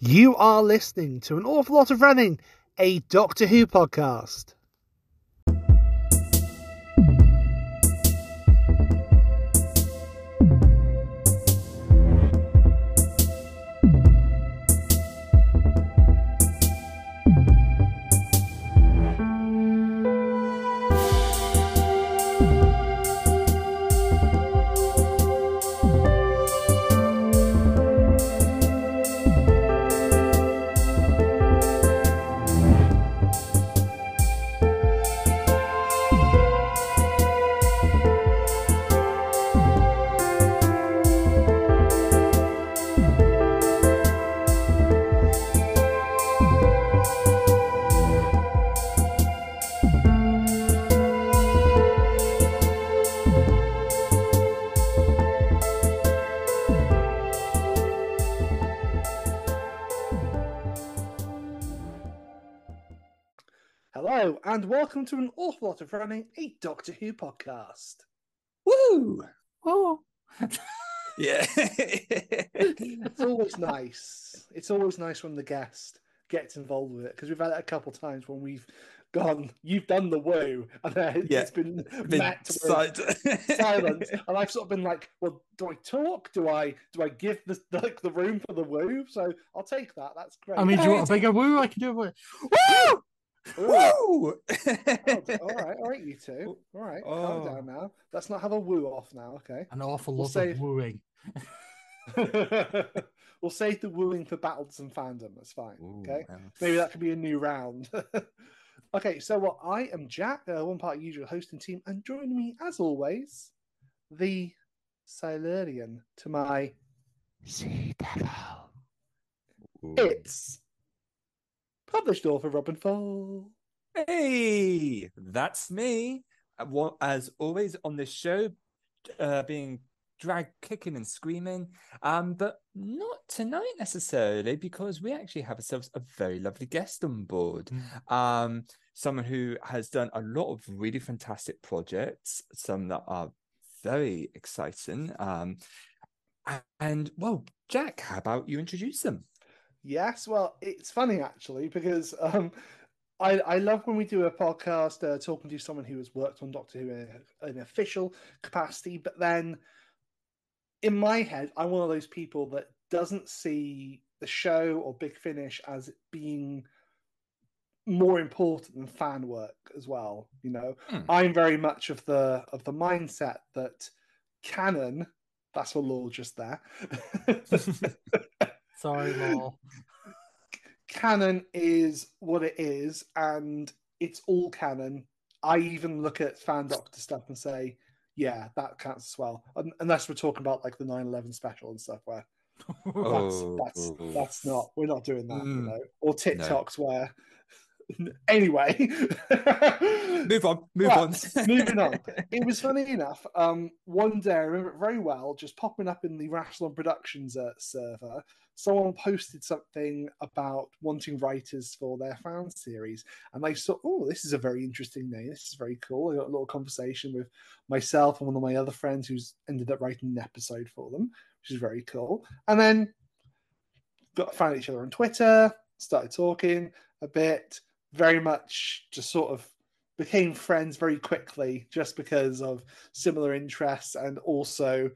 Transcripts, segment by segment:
You are listening to an awful lot of running, a Doctor Who podcast. Welcome to an awful lot of running, a Doctor Who podcast. Woo! Oh, Yeah. it's always nice. It's always nice when the guest gets involved with it because we've had it a couple times when we've gone, "You've done the woo," and then Yeah. it's been, Been met with silence, and I've sort of been like, "Well, do I talk? Do I do I give the like the room for the woo?" So I'll take that. That's great. I mean, do you want a bigger woo? I can do a woo. Woo! Ooh. Woo! Oh, all right, all right, you two. All right, calm Oh. down now. Let's not have a woo off now, okay? An awful We'll lot save- of wooing. we'll save the wooing for battles and fandom. That's fine. Ooh, Okay, wow. maybe that could be a new round. okay, so what? I am Jack, uh, one part usual hosting team, and joining me as always, the Silurian to my Sea Devil. Ooh. It's published author Robin Fall. Hey, that's me. Uh, As always on this show, uh, being dragged kicking and screaming. Um, but not tonight necessarily, because we actually have ourselves a very lovely guest on board. Um, someone who has done a lot of really fantastic projects, some that are very exciting. Um, and well, Jack, how about you introduce them? Yes, well, it's funny actually because um, I I love when we do a podcast uh, talking to someone who has worked on Doctor Who in an official capacity, but then in my head, I'm one of those people that doesn't see the show or Big Finish as being more important than fan work as well. You know, Hmm. I'm very much of the of the mindset that canon. That's for law just there. Sorry, lol. canon is what it is, and it's all canon. I even look at fan doctor stuff and say, yeah, that counts as well. Un- Unless we're talking about like the 9-11 special and stuff where that's Oh. that's that's not we're not doing that, you Mm. know. Or TikToks where anyway. Move on, move Right, on. moving on. it was funny enough. Um, one day I remember it very well, just popping up in the Rassilon Productions uh, server. Someone posted something about wanting writers for their fan series, and I thought, "Oh, this is a very interesting name. This is very cool." I got a little conversation with myself and one of my other friends who's ended up writing an episode for them, which is very cool. And then got found each other on Twitter, started talking a bit. Very much just sort of became friends very quickly just because of similar interests and also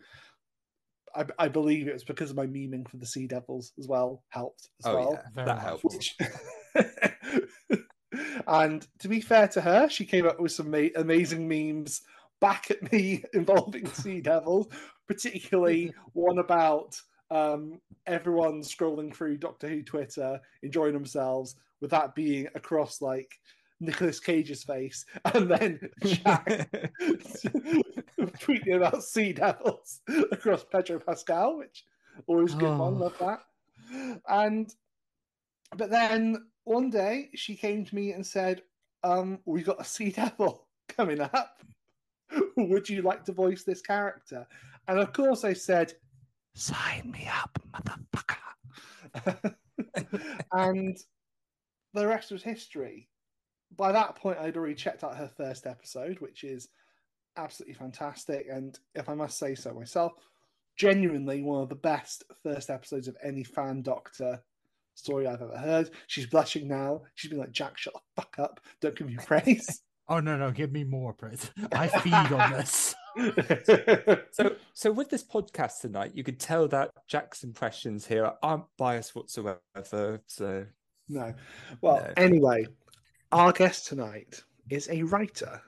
I, I believe it was because of my memeing for the Sea Devils as well helped as oh well. yeah, that helped. Which... and to be fair to her, she came up with some ma- amazing memes back at me involving Sea Devils, particularly one about um, everyone scrolling through Doctor Who Twitter, enjoying themselves, with that being across like Nicholas Cage's face, and then Jack tweeting about Sea Devils across Pedro Pascal, which always good one, Oh. love that. And but then one day she came to me and said, um, we got a Sea Devil coming up. Would you like to voice this character? And of course I said, Sign me up, motherfucker. and the rest was history. By that point, I'd already checked out her first episode, which is absolutely fantastic. And if I must say so myself, genuinely one of the best first episodes of any fan doctor story I've ever heard. She's blushing now. She's been like, Jack, shut the fuck up. Don't give me praise. Oh no, no, give me more praise. I feed on this. So, so with this podcast tonight, you could tell that Jack's impressions here aren't biased whatsoever. So, no. Well, No. anyway, our guest tonight is a writer,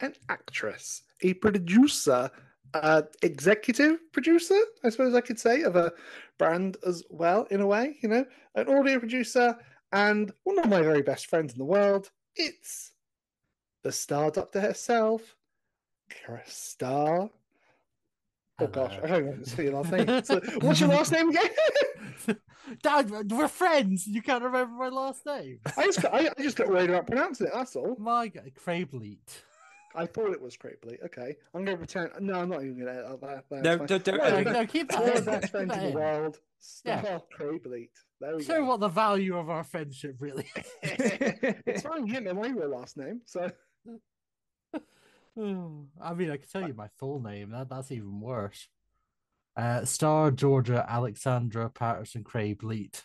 an actress, a producer, uh, executive producer, I suppose I could say, of a brand as well, in a way, you know, an audio producer, and one of my very best friends in the world. It's the star doctor herself, Star. Oh gosh, I Hello. don't even say your last name. So, what's your last name again? Dad, we're friends. You can't remember my last name. I just, I, I just got worried about pronouncing it. That's all. My God, Craib-Leete. I thought it was Crapely. Okay, I'm going to pretend. No, I'm not even going to edit that. That's no, fine. don't, don't No, No, no, keep that. One of in, the best friends in the in. world. Yeah. Star Craib-Leete. There we Show go. what the value of our friendship really is. it's fine. You didn't my real last name, so I mean, I can tell you my full name. That that's even worse. Uh, Star Georgia Alexandra Patterson Craib-Leete.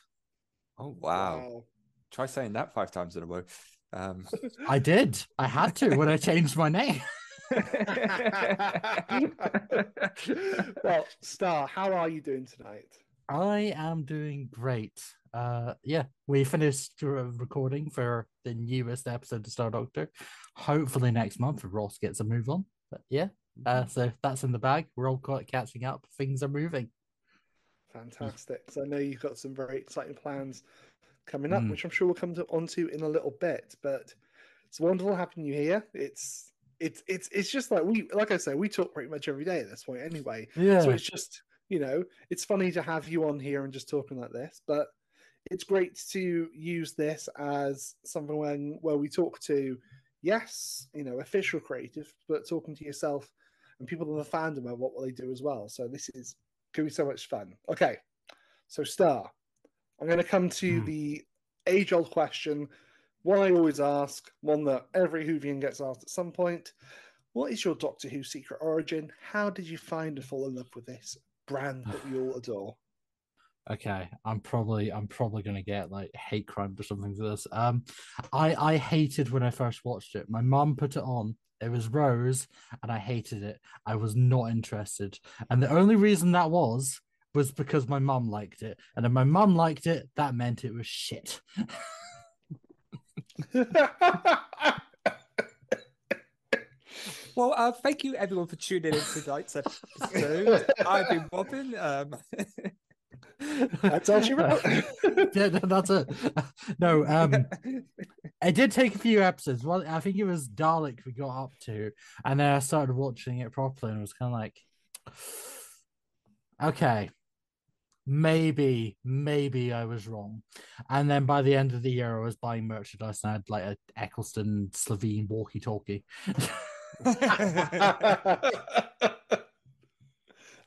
Oh wow. Try saying that five times in a row. Um, I did. I had to when I changed my name. well, Star, how are you doing tonight? I am doing great. Uh, yeah, we finished recording for the newest episode of Star Doctor. Hopefully next month, if Ross gets a move on. But yeah, uh, so that's in the bag. We're all quite catching up. Things are moving. Fantastic. So I know you've got some very exciting plans coming up, Mm. which I'm sure we'll come to onto in a little bit. But it's wonderful having you here. It's it's it's it's just like we like I say, we talk pretty much every day at this point anyway. Yeah. So it's just you know, it's funny to have you on here and just talking like this, but it's great to use this as something when where we talk to yes, you know, official creative, but talking to yourself and people in the fandom about what they do as well. So this is going to be so much fun. Okay, so Star, I'm going to come to Hmm. the age old question, one I always ask, one that every Whovian gets asked at some point. What is your Doctor Who secret origin? How did you find and fall in love with this brand that we all adore? Okay, I'm probably I'm probably gonna get like hate crime or something for this. Um, I I hated when I first watched it. My mum put it on. It was Rose, and I hated it. I was not interested, and the only reason that was was because my mum liked it, and if my mum liked it, that meant it was shit. well, uh, thank you everyone for tuning in to tonight's episode. I've been Robin. Um, That's all she wrote. yeah, no, that's it. No, um, it did take a few episodes. Well, I think it was Dalek we got up to, and then I started watching it properly, and it was kind of like, okay, maybe, maybe I was wrong. And then by the end of the year, I was buying merchandise, and I had like a Eccleston Slitheen walkie-talkie.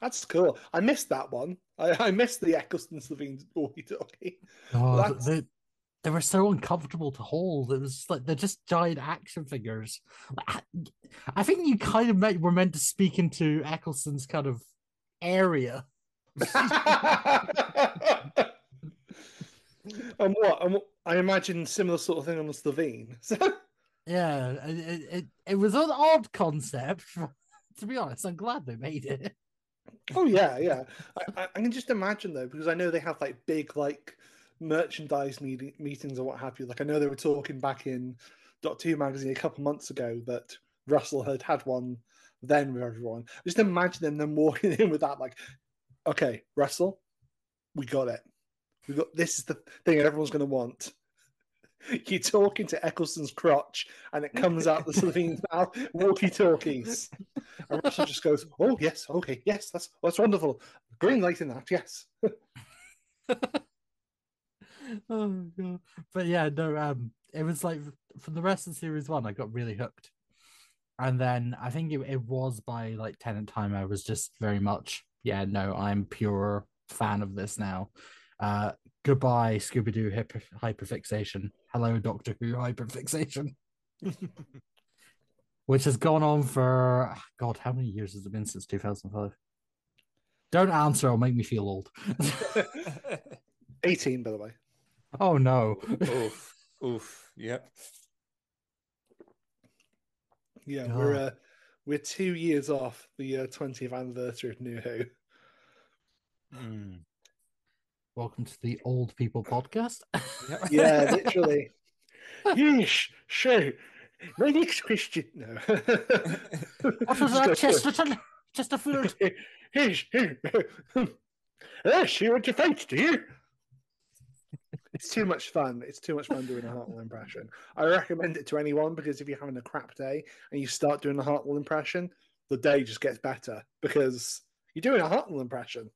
That's cool. I missed that one. I, I missed the Eccleston Slitheen walkie talkie. Oh, they, they were so uncomfortable to hold. It was like they're just giant action figures. Like, I- think you kind of meant, were meant to speak into Eccleston's kind of area. and what? And what? I imagine similar sort of thing on the Slitheen. So, Yeah, it, it, it was an odd concept. To be honest, I'm glad they made it. Oh yeah, yeah. I, I, can just imagine though, because I know they have like big like merchandise meeting, meetings or what have you. Like I know they were talking back in Dot Two magazine a couple months ago that Russell had had one then with everyone. Just imagine them then walking in with that, like, okay, Russell, we got it. We got this is the thing everyone's going to want. You talk into Eccleston's crotch, and it comes out the Slitheen's mouth. Walkie talkies, and Russell just goes, "Oh yes, okay, yes, that's that's wonderful. Green light in that, yes." oh god. But yeah, no, um it was like for the rest of series one, I got really hooked. And then I think it, it was by like Tennant time, I was just very much, yeah, no, I'm pure fan of this now. Uh goodbye, Scooby Doo hyper, hyperfixation. Hello, Doctor Who hyperfixation. Which has gone on for God, how many years has it been since 2005? Don't answer, it'll make me feel old. Eighteen, by the way. Oh no. oof, oof. Yep. Yeah, God. we're uh, we're two years off the uh, 20th anniversary of New Who. Mm. Welcome to the Old People Podcast. Yeah, literally. yes, so my next question. No. what was that, Chesterton? Chesterfield? Yes, yes, you want to fight, do you? It's too much fun. It's too much fun doing a Hartnell impression. I recommend it to anyone because if you're having a crap day and you start doing a Hartnell impression, the day just gets better because you're doing a Hartnell impression.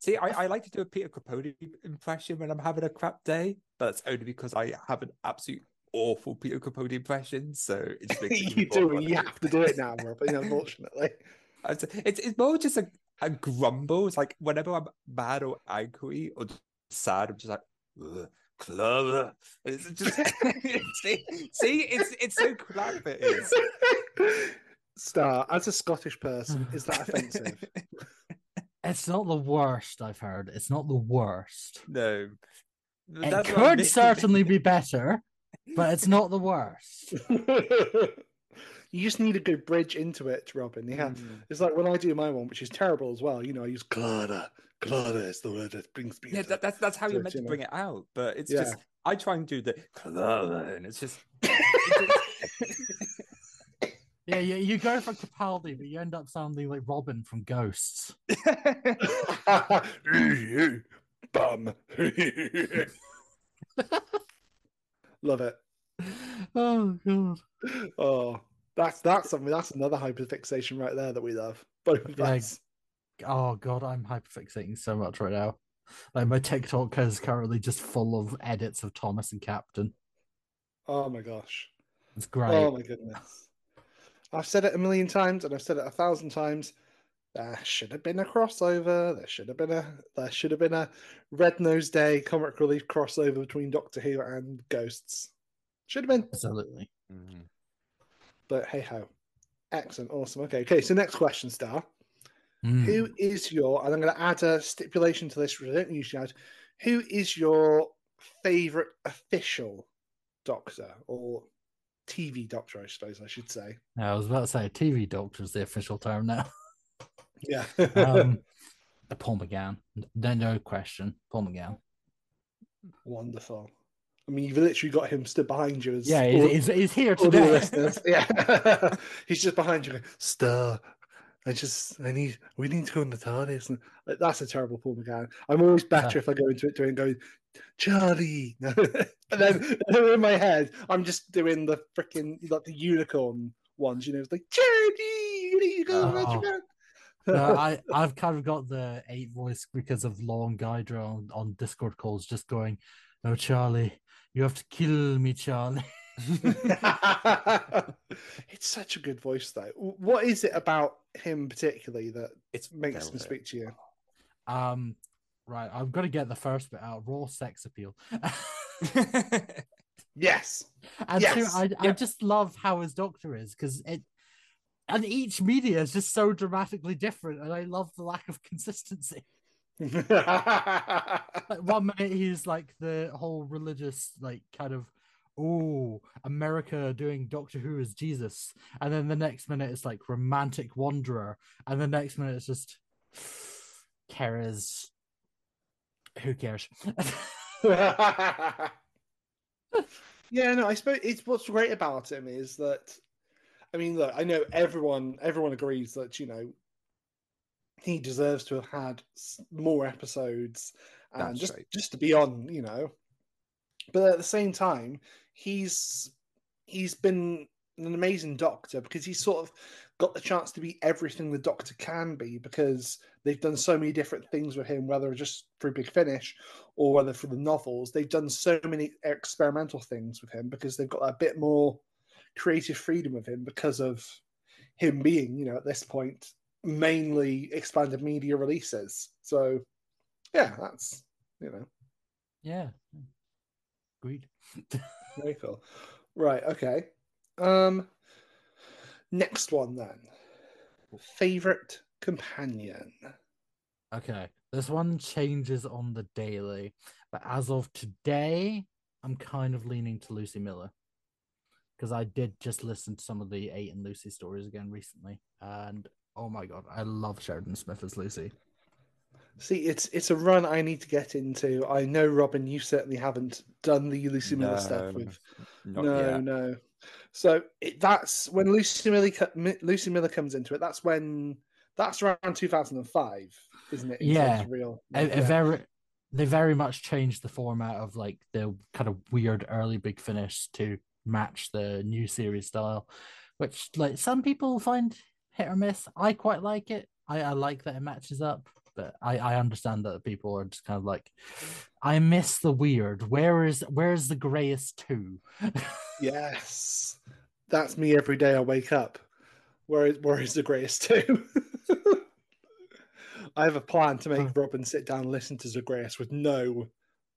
See, I, I like to do a Peter Capaldi impression when I'm having a crap day, but that's only because I have an absolute awful Peter Capaldi impression. So it just makes it you do. more You have to do it now, Robin. Unfortunately. It's, it's it's more just a, a grumble. It's like whenever I'm mad or angry or sad, I'm just like, "Ugh, Clover. It's just see, see, it's it's so crap. It is. Star, as a Scottish person, is that offensive? It's not the worst I've heard. It's not the worst. no, It That's what I'm could certainly be better, but it's not the worst. you just need a good bridge into it, Robin. Yeah. Mm. It's like when I do my one, which is terrible as well. You know, I use Clara. Clara is the word that brings me. Yeah, to- that, that's that's how you're meant you to know. bring it out. But it's Yeah. just I try and do the Clover, and it's just Yeah, you, you go for Capaldi, but you end up sounding like Robin from Ghosts. bum. Love it. Oh god. Oh, that's that's something. That's another hyperfixation right there that we love. Both of us. Oh god, I'm hyperfixating so much right now. Like my TikTok is currently just full of edits of Thomas and Captain. Oh my gosh. It's great. Oh my goodness. I've said it a million times and I've said it a thousand times. There should have been a crossover. There should have been a there should have been a Red Nose Day comic relief crossover between Doctor Who and Ghosts. Should have been, Absolutely. Mm. but hey ho. Excellent, awesome. Okay, okay. So next question, Star. Mm. Who is your? And I'm going to add a stipulation to this, which I don't usually add. Who is your favorite official Doctor or TV Doctor? I suppose I should say. I was about to say TV doctor is the official term now. Yeah. Um, Paul McGann. No, no question. Paul McGann. Wonderful. I mean, you've literally got him stood behind you. As Yeah, all- he's, he's, he's here all today. Yeah, he's just behind you. Going, Star, I just, I need, we need to go in the TARDIS. And like, that's a terrible Paul McGann. I'm always better if I go into it doing going, Charlie. and then in my head, I'm just doing the freaking like the unicorn ones. You know, it's like Charlie, you need to go. Oh. No, I, I've kind of got the eight voice because of Long Guidra on, on Discord calls just going, No, Charlie, you have to kill me, Charlie. it's such a good voice, though. What is it about him particularly that it's makes him speak to you? Um, right, I'm gonna get the first bit out. Raw sex appeal. Yes. and Yes, I, I yep. just love how his doctor is because it and each media is just so dramatically different, and I love the lack of consistency. Like one minute he's like the whole religious, like kind of, oh, America doing Doctor Who is Jesus, and then the next minute it's like romantic wanderer, and the next minute it's just Kara's. Who cares? yeah, no, I suppose it's what's great about him is that I mean, look, I know everyone everyone agrees that, you know, he deserves to have had more episodes and That's just right. just to be on, you know. But at the same time, he's he's been an amazing doctor because he's sort of got the chance to be everything the doctor can be because they've done so many different things with him, whether just through Big Finish or whether for the novels. They've done so many experimental things with him because they've got a bit more creative freedom with him because of him being, you know, at this point, mainly expanded media releases. So, yeah, that's, you know, yeah, agreed. very cool. Right, okay. Um, next one then. Favorite companion. Okay, This one changes on the daily, but as of today, I'm kind of leaning to Lucy Miller because I did just listen to some of the Eight and Lucy stories again recently, and oh my god, I love Sheridan Smith as Lucy. See, it's it's a run I need to get into. I know, Robin, you certainly haven't done the Lucy Miller stuff with. No, yet. no. So it, that's when Lucy Miller Lucy Miller comes into it. That's when that's around 2005, isn't it? in Yeah. of real. A, a very they very much changed the format of like the kind of weird early big finish to match the new series style, which like some people find hit or miss. I quite like it. I, I like that it matches up, but I, I understand that people are just kind of like, I miss the weird. Where is where's the greyest two? Yes, that's me every day I wake up. Where is where is the greatest two? I have a plan to make Robin sit down and listen to Zagreus with no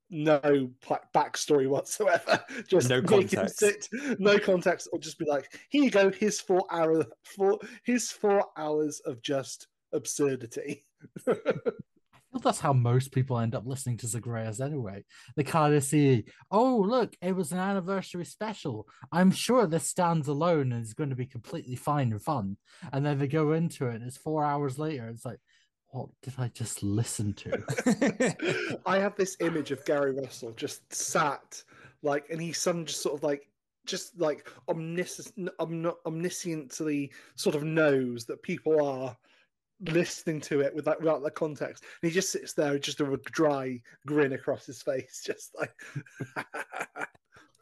no pla- backstory whatsoever. Just No make him context. sit, no context, or just be like, here you go, here's four hour four here's four hours of just absurdity. I feel that's how most people end up listening to Zagreus anyway. They kind of see, oh, look, it was an anniversary special. I'm sure this stands alone and is going to be completely fine and fun. And then they go into it and it's four hours later. It's like, what did I just listen to? I have this image of Gary Russell just sat like, and he's some just sort of like, just like omnis- omni- omnisciently sort of knows that people are listening to it with that without the context. And he just sits there just a dry grin across his face, just like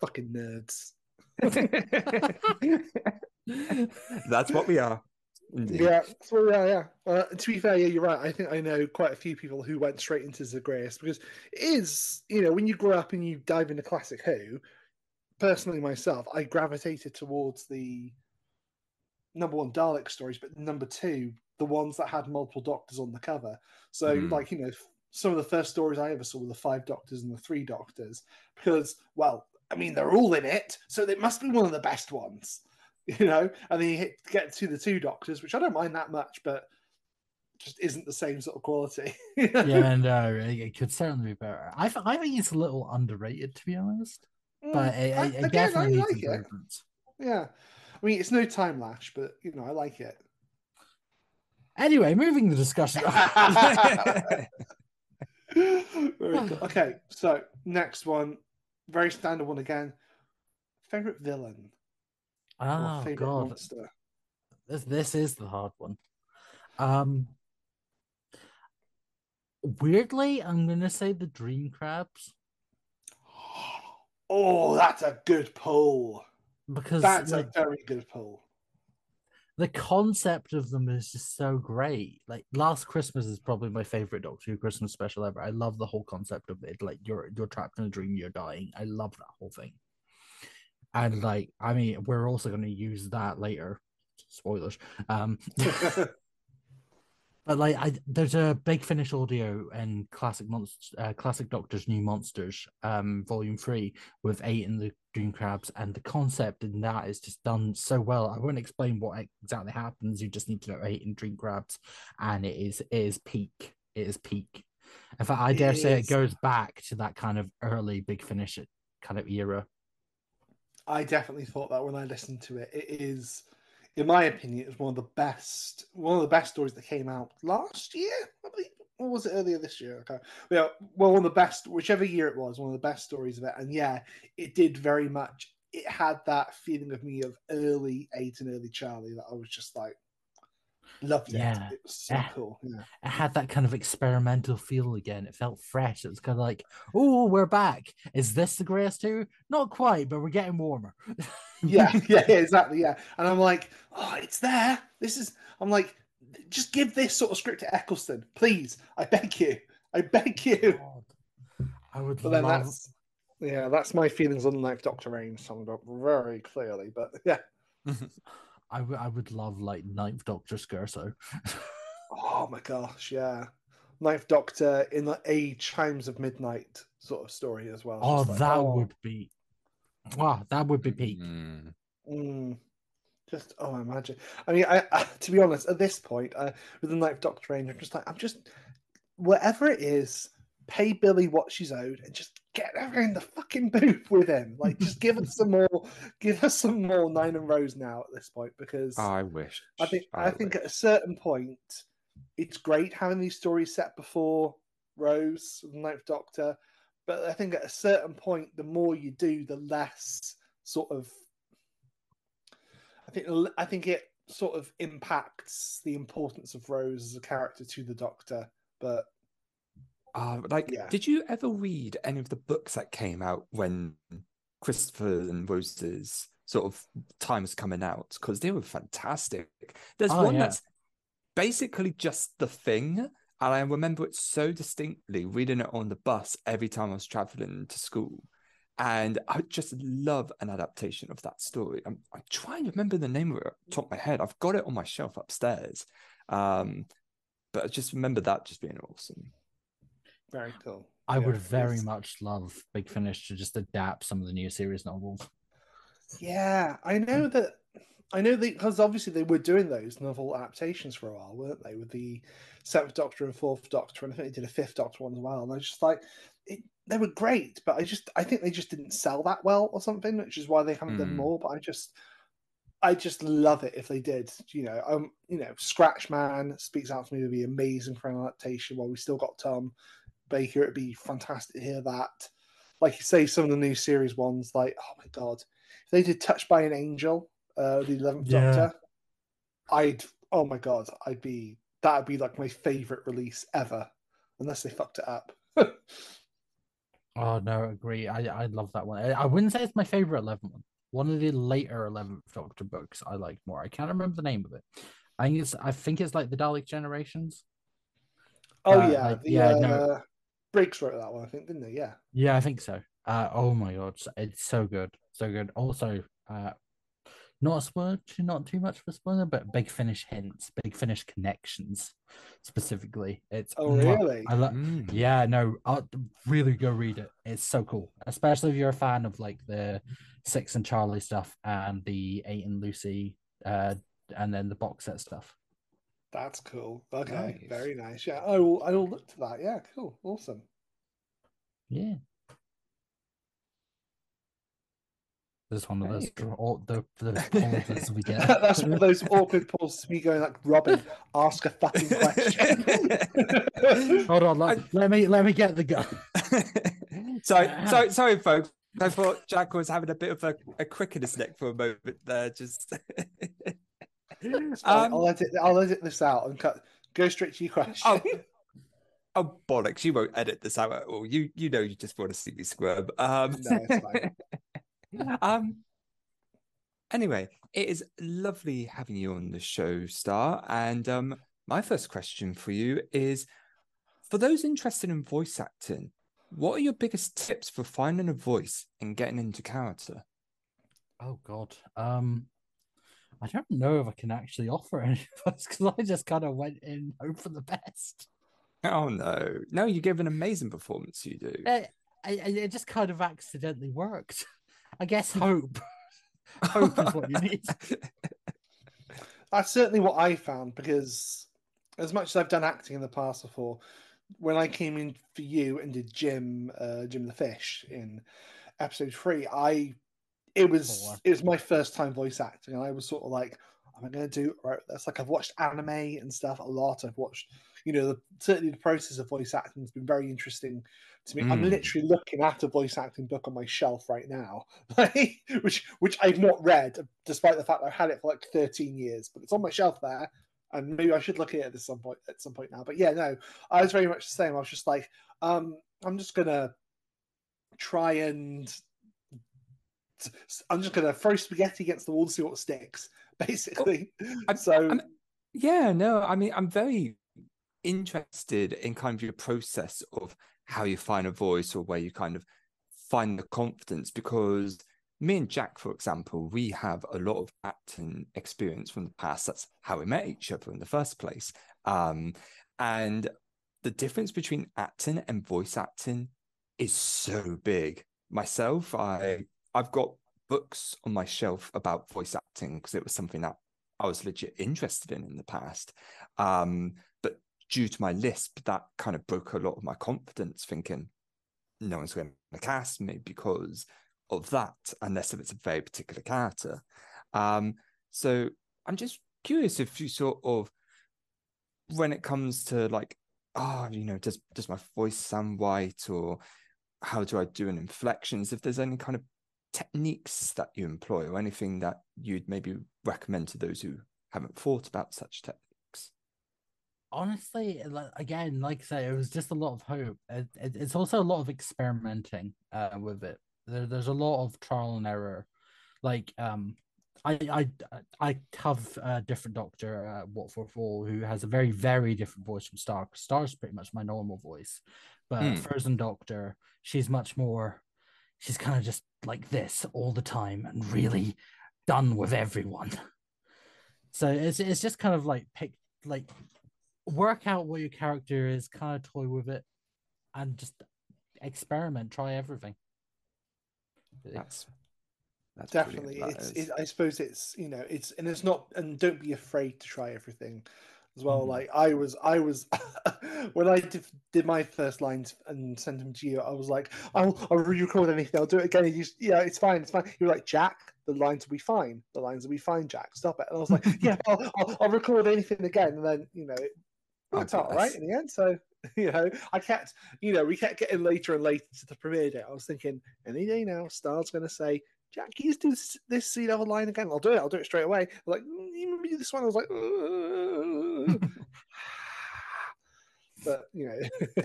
fucking nerds. That's what we are. Indeed. Yeah, so yeah, yeah. Uh, to be fair, yeah, you're right. I think I know quite a few people who went straight into Zagreus because it is, you know, when you grow up and you dive into classic Who, personally myself, I gravitated towards the number one Dalek stories, but number two, the ones that had multiple doctors on the cover. So, Hmm. like, you know, some of the first stories I ever saw were the five doctors and the three doctors because, well, I mean, they're all in it, so it must be one of the best ones, you know. And then you hit, get to the two doctors, which I don't mind that much, but just isn't the same sort of quality. yeah, no, it, it could certainly be better. I, I think it's a little underrated, to be honest, but it, Mm, I- it, again, definitely I like it. Yeah, I mean, it's no time lash, but you know, I like it. Anyway, moving the discussion. Very cool. Okay, so next one, very standard one again. Favorite villain oh, favorite God. monster? this this is the hard one. Um weirdly, I'm gonna say the dream crabs Oh, that's a good pull. because That's like, a very good pull. The concept of them is just so great. Like Last Christmas is probably my favorite Doctor Who Christmas special ever. I love the whole concept of it. Like you're you're trapped in a dream, you're dying. I love that whole thing. And like, I mean, we're also going to use that later. Spoilers. Um, But like, I there's a big finish audio and classic monsters, uh, classic Doctor's New Monsters, um, volume three with eight and the Dream Crabs, and the concept in that is just done so well. I won't explain what exactly happens. You just need to know eight and Dream Crabs, and it is it is peak. It is peak. In fact, I It dare say is. it goes back to that kind of early big finish kind of era. I definitely thought that when I listened to it. It is, in my opinion, it's one of the best, one of the best stories that came out last year. I believe, or was it earlier this year? Okay, yeah, well, one of the best, whichever year it was, one of the best stories of it. And yeah, it did very much. It had that feeling of me of early eight and early Charlie that I was just like, loved it. Yeah. It was so Yeah. cool. Yeah. it had that kind of experimental feel again. It felt fresh. It was kind of like, oh, we're back. Is this the greatest two? Not quite, but we're getting warmer. yeah, yeah, exactly. Yeah, and I'm like, oh, it's there. This is. I'm like, just give this sort of script to Eccleston, please. I beg you. I beg you. God. I would But then love. that's, yeah, that's my feelings on the Ninth Doctor reign summed up very clearly. But yeah, I would. I would love like Ninth Doctor Scherzo. oh my gosh, yeah, Ninth Doctor in the A Chimes of Midnight sort of story as well. Oh, like, that oh, would be. Wow, that would be peak. Mm. Mm, just oh, imagine. I mean, I, I to be honest, at this point, uh, with the Ninth Doctor range, I'm just like, I'm just whatever it is, pay Billie what she's owed and just get her in the fucking booth with him. Like, just give us some more, give us some more Nine and Rose now at this point because I wish. I think I, think at a certain point, it's great having these stories set before Rose, the Ninth Doctor, but I think at a certain point, the more you do, the less sort of. I think I think it sort of impacts the importance of Rose as a character to the Doctor, but Uh, like, Yeah. did you ever read any of the books that came out when Christopher and Rose's sort of time was coming out? Because they were fantastic. There's Oh, one yeah. that's basically just the thing. And I remember it so distinctly reading it on the bus every time I was traveling to school. And I just love an adaptation of that story. I'm, I'm trying to remember the name of it off the top of my head. I've got it on my shelf upstairs. Um, but I just remember that just being awesome. Very cool. I Yeah, would very much love Big Finish to just adapt some of the new series novels. Yeah, I know that. I know that because obviously they were doing those novel adaptations for a while, weren't they? With the Seventh Doctor and Fourth Doctor, and I think they did a Fifth Doctor one as well. And I was just like, it, they were great, but I just I think they just didn't sell that well or something, which is why they haven't done Hmm. more. But I just I just love it if they did. You know, um, you know, Scratchman speaks out to me would be amazing for an adaptation. While we still got Tom Baker, it'd be fantastic to hear that. Like you say, some of the new series ones, like oh my god, if they did Touched by an Angel, uh, the Eleventh Yeah. Doctor, I'd oh my god, I'd be that'd be like my favorite release ever, unless they fucked it up. Oh no, agree. I I love that one. I, I wouldn't say it's my favorite Eleventh One One of the later eleventh Doctor books I like more. I can't remember the name of it. I think it's I think it's like the Dalek Generations. oh Uh, yeah, like, the, yeah, uh, no. Briggs wrote that one, I think, didn't they? Yeah. Yeah, I think so. Uh, oh my god, it's so good, so good. Also, uh, not a spoiler, not too much of a spoiler, but Big Finish hints, Big Finish connections, specifically. It's Oh really? I love. Mm. Yeah, no, I'll really go read it. It's so cool, especially if you're a fan of like the Six and Charlie stuff and the Eight and Lucy, uh, and then the box set stuff. That's cool. Okay, Nice. very nice. Yeah, I will. I will look to that. Yeah, cool, awesome. Yeah. There's one of those all the the pauses we get. That's one of those awkward pauses to me going like, Robin, ask a fucking question. Hold on, let, let me let me get the gun. sorry, sorry, sorry, folks. I thought Jack was having a bit of a, a crick in his neck for a moment there. Just Um, I'll edit. I'll edit this out and cut. Go straight to your question. oh, oh bollocks! You won't edit this out at all. You you know you just want to see me squirm. Um, No, um. Anyway, it is lovely having you on the show, Star. And um, my first question for you is: for those interested in voice acting, what are your biggest tips for finding a voice and getting into character? Oh God. Um, I don't know if I can actually offer any of us because I just kind of went in hope for the best. Oh no, no! You give an amazing performance. You do. It, I, I- it just kind of accidentally worked. I guess hope. hope is what you need. That's certainly what I found because, as much as I've done acting in the past before, when I came in for you and did Jim, uh, Jim the Fish in episode three, I it was it was my first time voice acting, and I was sort of like, "Am I going to do right?" That's like I've watched anime and stuff a lot. I've watched, you know, the, certainly the process of voice acting has been very interesting to me. I'm Mm. literally looking at a voice acting book on my shelf right now, which which I've not read, despite the fact I've had it for like 13 years. But it's on my shelf there, and maybe I should look at it at some point at some point now. But yeah, no, I was very much the same. I was just like, um, I'm just gonna try and I'm just gonna throw spaghetti against the wall to see what sticks, basically. I'm- so I'm- Yeah, no, I mean, I'm very interested in kind of your process of how you find a voice or where you kind of find the confidence because me and Jack, for example, we have a lot of acting experience from the past. That's how we met each other in the first place. Um, and the difference between acting and voice acting is so big. Myself, I I've got books on my shelf about voice acting because it was something that I was legit interested in in the past. Um, but due to my lisp, that kind of broke a lot of my confidence, thinking no one's going to cast me because of that, unless if it's a very particular character. Um, so I'm just curious if you sort of, when it comes to like, oh, you know, does does my voice sound white, or how do I do an inflections? If there's any kind of techniques that you employ, or anything that you'd maybe recommend to those who haven't thought about such techniques? Honestly again like i say it was just a lot of hope. It, it, it's also a lot of experimenting uh, with it. There, there's a lot of trial and error. Like um i i i have a different doctor uh, what for four who has a very very different voice from star star's pretty much my normal voice. But mm. frozen doctor she's much more she's kind of just like this all the time and really done with everyone so it's it's just kind of like pick like work out what your character is, kind of toy with it, and just experiment, try everything. That's that's definitely it's. It, I suppose it's you know it's and it's not and don't be afraid to try everything as well. Mm. Like I was, I was when I did, did, my first lines and sent them to you. I was like, I'll, I'll re-record anything. I'll do it again. And you, yeah, it's fine, it's fine. You're like Jack. The lines will be fine. The lines will be fine, Jack. Stop it. And I was like, yeah, I'll, I'll, I'll record anything again. And then you know, it worked out right in the end. So you know, I kept, you know, we kept getting later and later to the premiere day. I was thinking, any day now, Star's going to say, Jack, can you do this, this sea level line again? I'll do it. I'll do it straight away. I'm like, mm, you remember this one? I was like, but you know,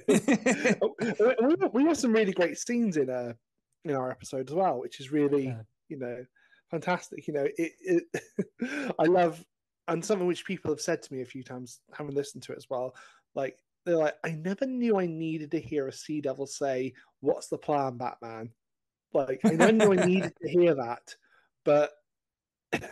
we, we have some really great scenes in uh in our episode as well, which is really, yeah. you know, fantastic. You know, it, it I love and something which people have said to me a few times, having listened to it as well. Like they're like, I never knew I needed to hear a Sea Devil say, "What's the plan, Batman?" Like I never knew I needed to hear that, but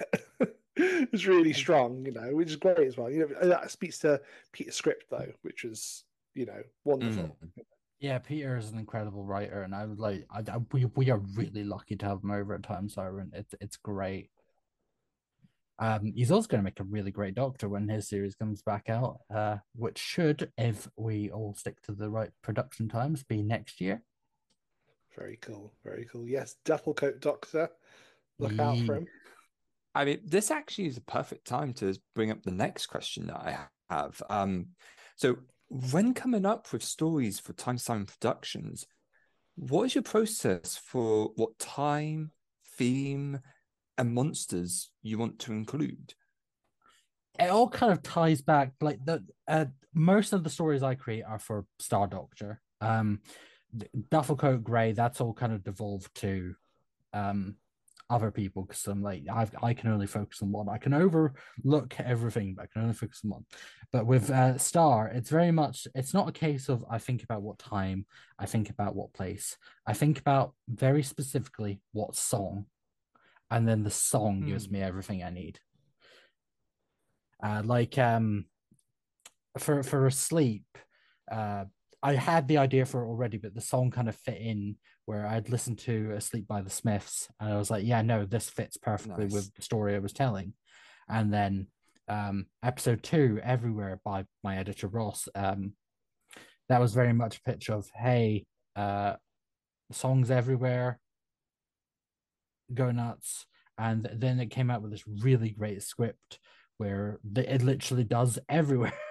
it's really strong, you know, which is great as well. You know, that speaks to Peter's script though, which was you know wonderful. Mm. Yeah, Peter is an incredible writer, and I was like, I, I, we we are really lucky to have him over at Time Siren. It's it's great. Um, he's also going to make a really great Doctor when his series comes back out, uh, which should, if we all stick to the right production times, be next year. Very cool. Very cool. Yes, Duffel Coat Doctor. Look yeah. out for him. I mean, this actually is a perfect time to bring up the next question that I have. Um, so, when coming up with stories for Time Siren Productions, what is your process for what time, theme, and monsters you want to include? It all kind of ties back. Like the uh, most of the stories I create are for Star Doctor. Um, Duffelcoat Grey. That's all kind of devolved to um other people because I'm like I've, I can only focus on one. I can overlook everything, but I can only focus on one. But with uh, Star, it's very much it's not a case of I think about what time, I think about what place, I think about very specifically what song and then the song mm. gives me everything I need. Uh, like um, for for a sleep, uh, I had the idea for it already, but the song kind of fit in where I'd listened to Asleep by the Smiths, and I was like, yeah, no, this fits perfectly nice. with the story I was telling. And then um, episode two, Everywhere by my editor Ross, um, that was very much a pitch of, hey, uh, songs everywhere, go nuts. And then it came out with this really great script where it literally does everywhere.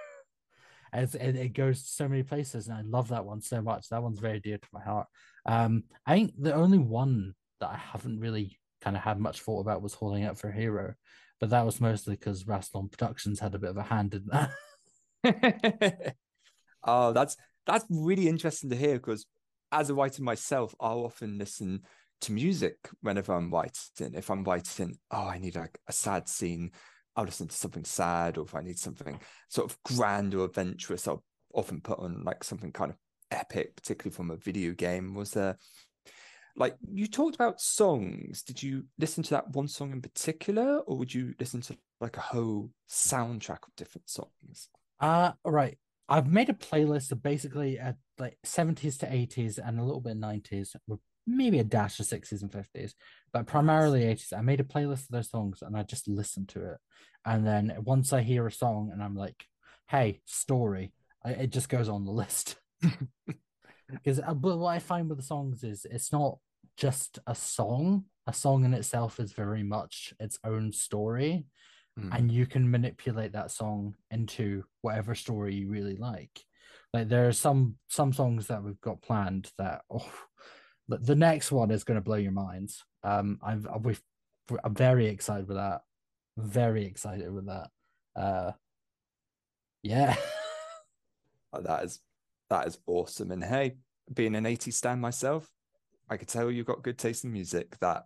As it, it goes so many places, and I love that one so much. That one's very dear to my heart. Um, I think the only one that I haven't really kind of had much thought about was holding out for Hero, but that was mostly because Rassilon Productions had a bit of a hand in that. oh, that's that's really interesting to hear because as a writer myself, I'll often listen to music whenever I'm writing. If I'm writing, oh, I need like a sad scene, I'll listen to something sad, or if I need something sort of grand or adventurous, I'll often put on like something kind of epic, particularly from a video game. Was there like you talked about songs? Did you listen to that one song in particular, or would you listen to like a whole soundtrack of different songs? Uh right. I've made a playlist of basically at like 70s to 80s and a little bit 90s with maybe a dash of 60s and 50s, but primarily 80s. I made a playlist of those songs and I just listened to it. And then once I hear a song and I'm like, hey, story, I, it just goes on the list. Because uh, but what I find with the songs is it's not just a song. A song in itself is very much its own story, Mm. and you can manipulate that song into whatever story you really like. Like there are some some songs that we've got planned that oh, the, the next one is going to blow your minds. Um, I'm I'm- we've, I'm very excited with that. Very excited with that. Uh, yeah. Oh, that is that is awesome. And hey, being an 80s stan myself, I could tell you've got good taste in music. That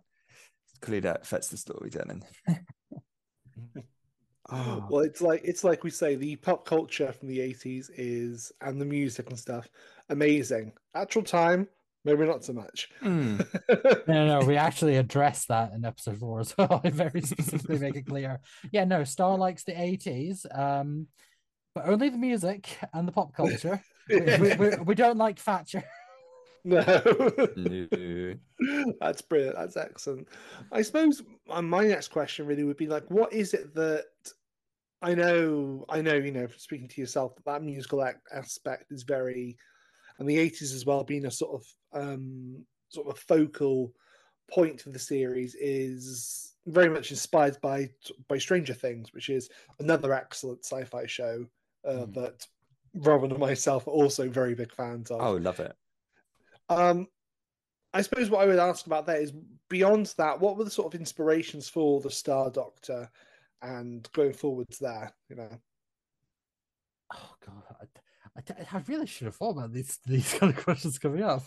clearly that affects the storytelling. oh, Well, it's like it's like we say the pop culture from the eighties is and the music and stuff amazing. Actual time, maybe not so much. mm. No, no, no, we actually addressed that in episode four as well. I very specifically make it clear. Yeah, no, Star likes the 80s, um, but only the music and the pop culture. we, we, we, we don't like Thatcher. no. No. That's brilliant. That's excellent. I suppose uh, my next question really would be like, what is it that I know? I know, you know, speaking to yourself, that that musical aspect is very, and the eighties as well, being a sort of um, sort of a focal point of the series is very much inspired by by Stranger Things, which is another excellent sci-fi show uh, Hmm. that Robin and myself are also very big fans of. Oh, love it. Um, I suppose what I would ask about that is beyond that, what were the sort of inspirations for the Star Doctor and going forwards there? You know, Oh god, I, I, I really should have thought about these these kind of questions coming up.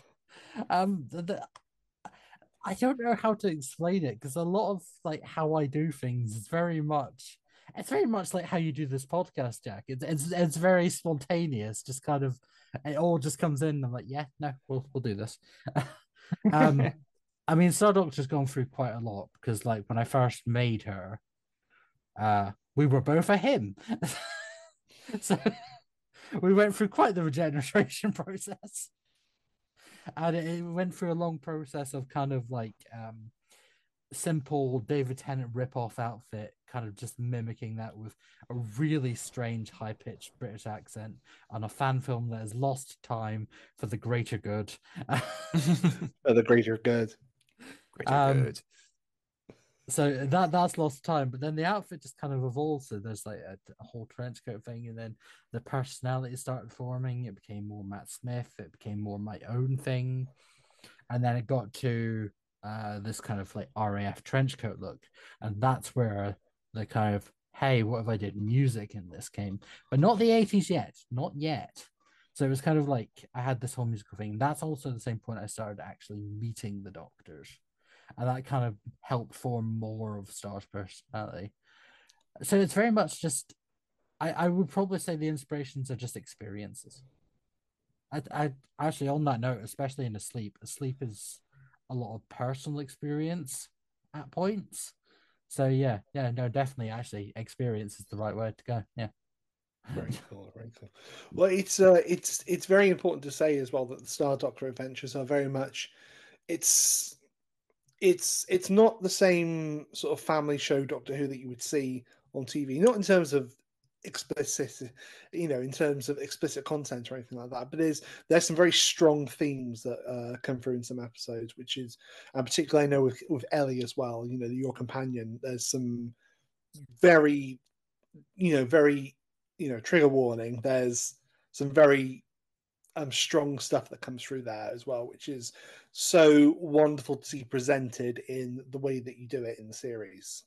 Um, the, the, I don't know how to explain it because a lot of like how I do things is very much. It's very much like how you do this podcast, Jack. It's it's it's very spontaneous. Just kind of, it all just comes in. I'm like, yeah, no, we'll we'll do this. um, I mean, Star Doctor's gone through quite a lot because, like, when I first made her, uh, we were both a him. so we went through quite the regeneration process. And it, went through a long process of kind of like um simple David Tennant rip-off outfit, kind of just mimicking that with a really strange high-pitched British accent on a fan film that has lost time for the greater good. for the greater good. Greater Um, good. So that that's lost time but then the outfit just kind of evolved. So there's like a, a whole trench coat thing and then the personality started forming. It became more matt smith. It became more my own thing. And then it got to uh this kind of like raf trench coat look. And that's where the kind of hey what if i did music in this came but not the 80s yet not yet. So it was kind of like i had this whole musical thing. That's also the same point i started actually meeting the doctors and that kind of helped form more of Star's personality. So it's very much just, I, I would probably say the inspirations are just experiences. I, I actually on that note, especially in Asleep, sleep is a lot of personal experience at points. So yeah, yeah, no, definitely, actually, experience is the right word to go. Yeah. Very cool, very cool. Well, it's uh, it's it's very important to say as well that the Star Doctor adventures are very much it's it's it's not the same sort of family show Doctor Who that you would see on TV. Not in terms of explicit, you know, in terms of explicit content or anything like that. But there's there's some very strong themes that uh, come through in some episodes, which is, and particularly I know with with Ellie as well. You know, your companion. There's some very, you know, very, you know, trigger warning. There's some very um, strong stuff that comes through there as well, which is so wonderful to see presented in the way that you do it in the series.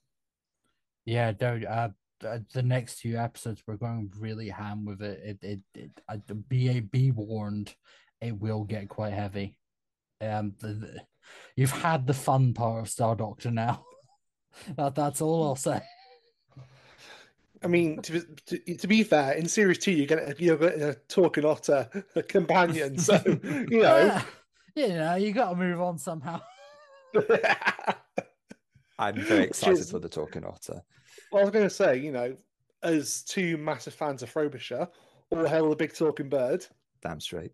Yeah, dude. Uh, the next few episodes we're going really ham with it. It, it, it be a be warned, it will get quite heavy. Um, the, the, you've had the fun part of Star Doctor now. that that's all I'll say. I mean, to, to, to be fair, in series two, you're gonna you're gonna talk an otter a companion, so you know. Yeah, you know, you got to move on somehow. I'm very excited is- for the Talking Otter. Well, I was going to say, you know, as two massive fans of Frobisher, all hail the big talking bird. Damn straight.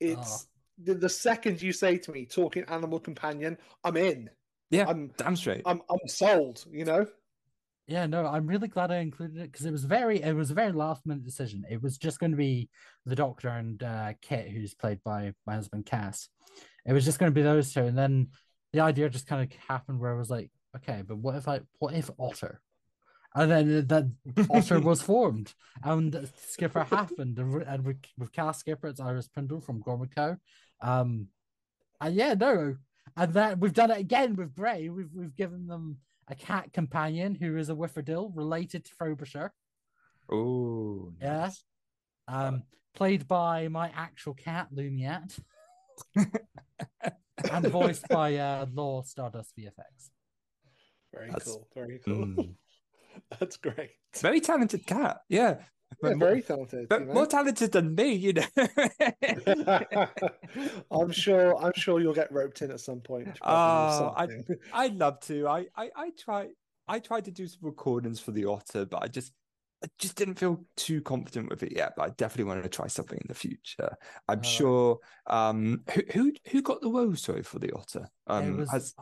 It's ah. the, the second you say to me, talking animal companion, I'm in. Yeah, I'm damn straight. I'm I'm sold. You know. Yeah, no, I'm really glad I included it because it was very it was a very last minute decision. It was just going to be the Doctor and uh, Kit, who's played by my husband Cass. It was just going to be those two, and then the idea just kind of happened where I was like, okay, but what if I what if Otter? And then that Otter was formed, and Skipper happened, and, and with, with Cass Skipper, it's Iris Prindle from Gormaco. Um, and yeah, no, and then we've done it again with Bray. We've we've given them a cat companion who is a Whifferdill related to Frobisher. Oh, Yeah. Um, played by my actual cat, Lumiat. and voiced by uh, Law Stardust VFX. Very That's- cool. Very cool. Mm. That's great. Very talented cat. Yeah. But Yeah, more- very talented. but you know? more talented than me, you know. I'm sure. I'm sure you'll get roped in at some point. probably Oh, I- I'd love to. I, I, I try. I tried to do some recordings for the Otter, but I just, I just didn't feel too confident with it yet. But I definitely want to try something in the future. I'm Alright. sure. Um, who, who, who got the woe? Sorry for the Otter. Um, it was, has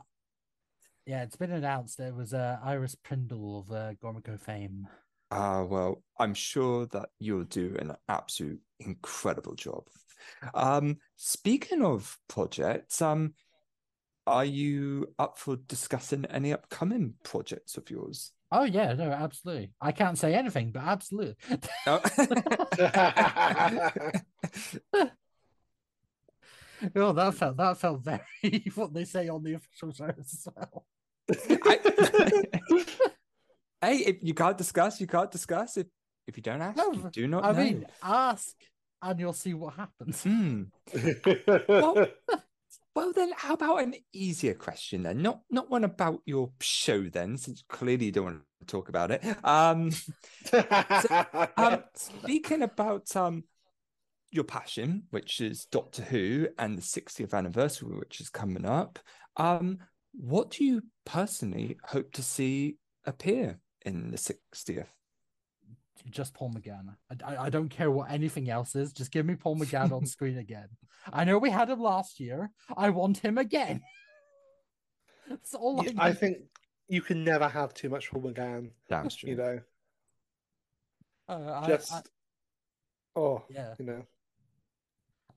yeah, it's been announced. It was uh, Iris Prindle of uh, Gormaco fame. Ah, well, I'm sure that you'll do an absolute incredible job. Um, speaking of projects, um, are you up for discussing any upcoming projects of yours? Oh yeah, no, absolutely. I can't say anything, but absolutely. No? oh, that felt that felt very what they say on the official shows as well. I- hey, if you can't discuss, you can't discuss. If if you don't ask, No, you do not I know. mean, ask and you'll see what happens. Hmm. Well, well, then, how about an easier question then? Not not one about your show then, since clearly you don't want to talk about it. Um, um, speaking about um your passion, which is Doctor Who, and the 60th anniversary, which is coming up. Um, what do you personally hope to see appear in the 60th? Just Paul McGann. I, I, I don't care what anything else is. Just give me Paul McGann on screen again. I know we had him last year. I want him again. That's all I, Yeah, I need. think you can never have too much Paul McGann. Damn straight. You know, Uh, I- just I, oh, yeah. you know.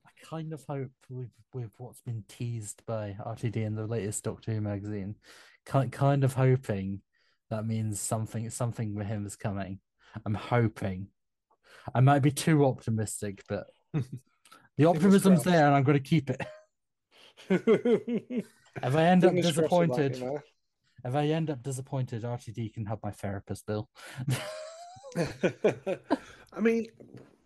I kind of hope with with what's been teased by RTD in the latest Doctor Who magazine, kind kind of hoping that means something something with him is coming. I'm hoping. I might be too optimistic, but the optimism's there, and I'm going to keep it. If I end up Fingers crossed with that, disappointed, you know. if I end up disappointed, RTD can have my therapist bill. I mean,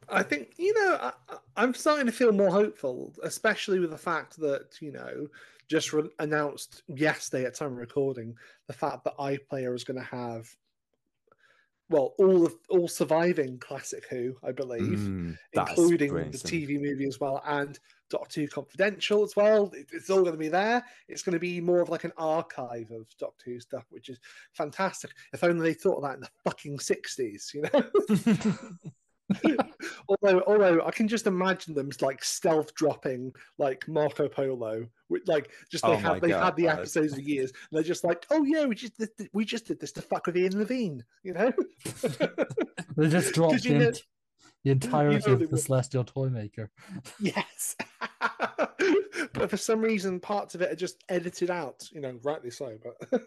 I think you know I, I- I'm starting to feel more hopeful, especially with the fact that you know just re- announced yesterday at time of recording the fact that iPlayer is going to have well all of all surviving classic Who, I believe, Mm, including the TV movie as well, and Doctor Who Confidential as well. It- It's all going to be there. It's going to be more of like an archive of Doctor Who stuff, which is fantastic. If only they thought of that in the fucking sixties, you know. although, although I can just imagine them like stealth dropping like Marco Polo, with like just they Oh have they've had the God. episodes for years. And they're just like, oh yeah, we just did, we just did this to fuck with Ian Levine, you know. They just dropped the, you know- ent- the entirety they of the would. Celestial Toymaker. Yes. but for some reason, parts of it are just edited out, you know, rightly so. But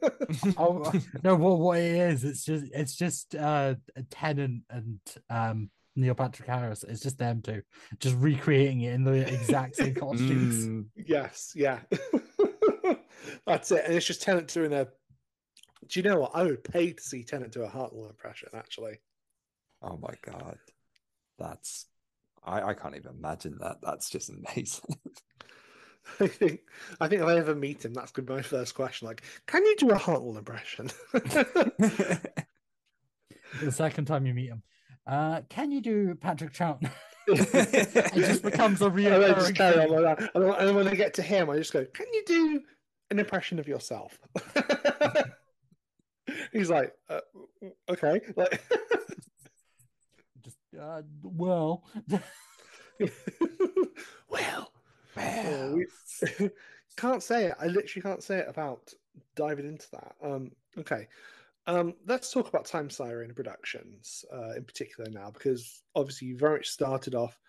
Oh no, what what it is? It's just it's just uh Tennant and um Neil Patrick Harris. It's just them two, just recreating it in the exact same costumes. Mm, yes, yeah. That's it. And it's just Tennant doing a. Do you know what? I would pay to see Tennant do a Hartnell impression, actually. oh my god, that's I, I can't even imagine that. That's just amazing. I think I think if I ever meet him, that's gonna be my first question. Like, can you do a Hartnell impression? The second time you meet him, uh, can you do Patrick Troughton? it just becomes a And I just carry on like that. And and when I get to him, I just go, "Can you do an impression of yourself?" He's like, uh, "Okay." Like, Just uh, well, well, Well, we can't say it. I literally can't say it about diving into that. Um, okay. Um, let's talk about Time Siren Productions uh, in particular now, because obviously you very much started off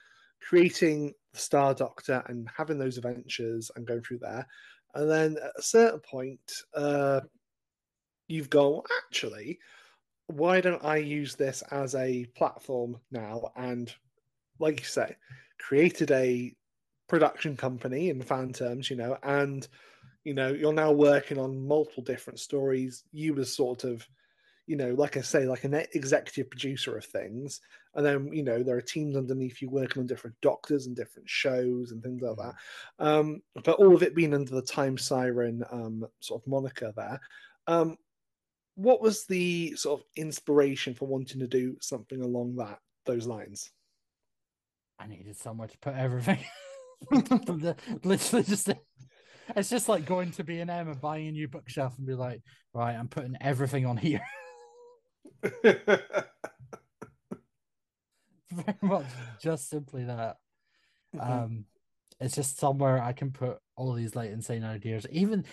creating the Star Doctor and having those adventures and going through there, and then at a certain point, uh, you've gone actually. Why don't I use this as a platform now? And like you say, created a production company in fan terms, you know, and you know you're now working on multiple different stories. You were sort of, you know, like I say, like an executive producer of things, and then you know there are teams underneath you working on different doctors and different shows and things like that. Um, but all of it being under the Time Siren um, sort of moniker there. Um, what was the sort of inspiration for wanting to do something along that those lines? I needed somewhere to put everything. Literally, just it's just like going to B and M and buying a new bookshelf and be like, right, I'm putting everything on here. Very much, just simply that. Mm-hmm. Um, it's just somewhere I can put all these like insane ideas. Even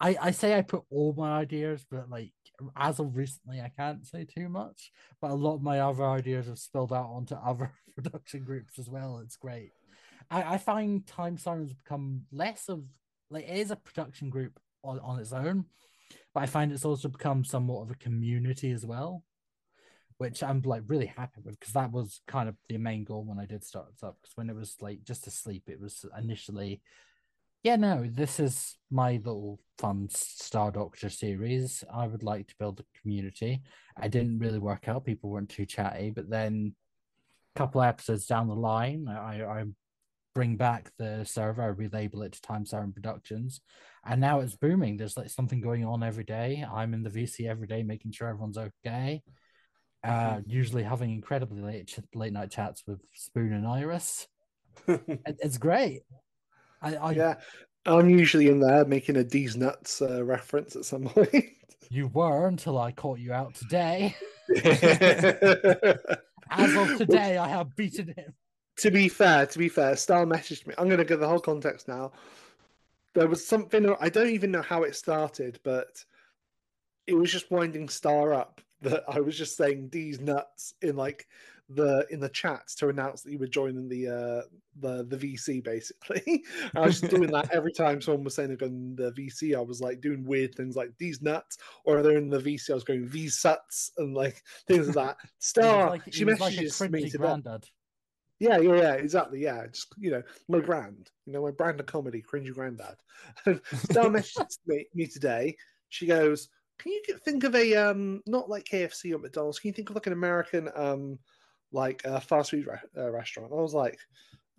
I, I say I put all my ideas, but like as of recently, I can't say too much. But a lot of my other ideas have spilled out onto other production groups as well. It's great. I, I find Time Sirens become less of like it is a production group on, on its own, but I find it's also become somewhat of a community as well, which I'm like really happy with because that was kind of the main goal when I did start up. Because when it was like just asleep, it was initially, yeah, no, this is my little fun Star Doctor series. I would like to build a community. I didn't really work out; people weren't too chatty, but then a couple episodes down the line, I, I bring back the server, relabel it to Time Siren Productions, and now it's booming. There's like something going on every day. I'm in the VC every day, making sure everyone's okay. Uh, mm-hmm. usually having incredibly late late night chats with Spoon and Iris. it, it's great. I, I, yeah, I'm usually in there making a D's nuts uh, reference at some point. you were until I caught you out today. As of today, I have beaten him to be fair, to be fair, Star messaged me. I'm going to give the whole context now. There was something I don't even know how it started, but it was just winding Star up that I was just saying these nuts in like the in the chats to announce that you were joining the uh the the VC basically. I was just doing that every time someone was saying they're going the VC. I was like doing weird things like these nuts, or they're in the VC. I was going these suts and like things like that. Star, like, she messages like me to granddad. Yeah, yeah, yeah, exactly. Yeah, just you know, my brand, you know, my brand of comedy, cringy granddad. And Star messaged me, me today. She goes, "Can you think of a um, not like KFC or McDonald's? Can you think of like an American um, like uh, fast food re- uh, restaurant?" I was like,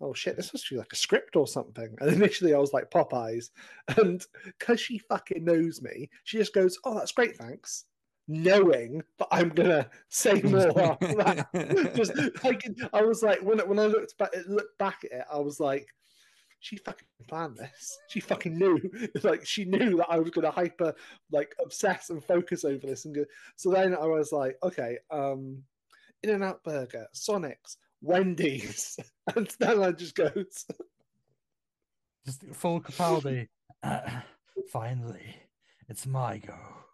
"Oh shit, this must be like a script or something." And initially, I was like Popeyes, and because she fucking knows me, she just goes, "Oh, that's great, thanks." Knowing that I'm gonna say more. Just like I was like when when I looked back looked back at it, I was like, she fucking planned this. She fucking knew. like she knew that I was gonna hyper like obsess and focus over this and go. So then I was like, okay, um, In and Out Burger, Sonic's, Wendy's, and then I just goes. Just full Capaldi. Uh, finally, it's my go.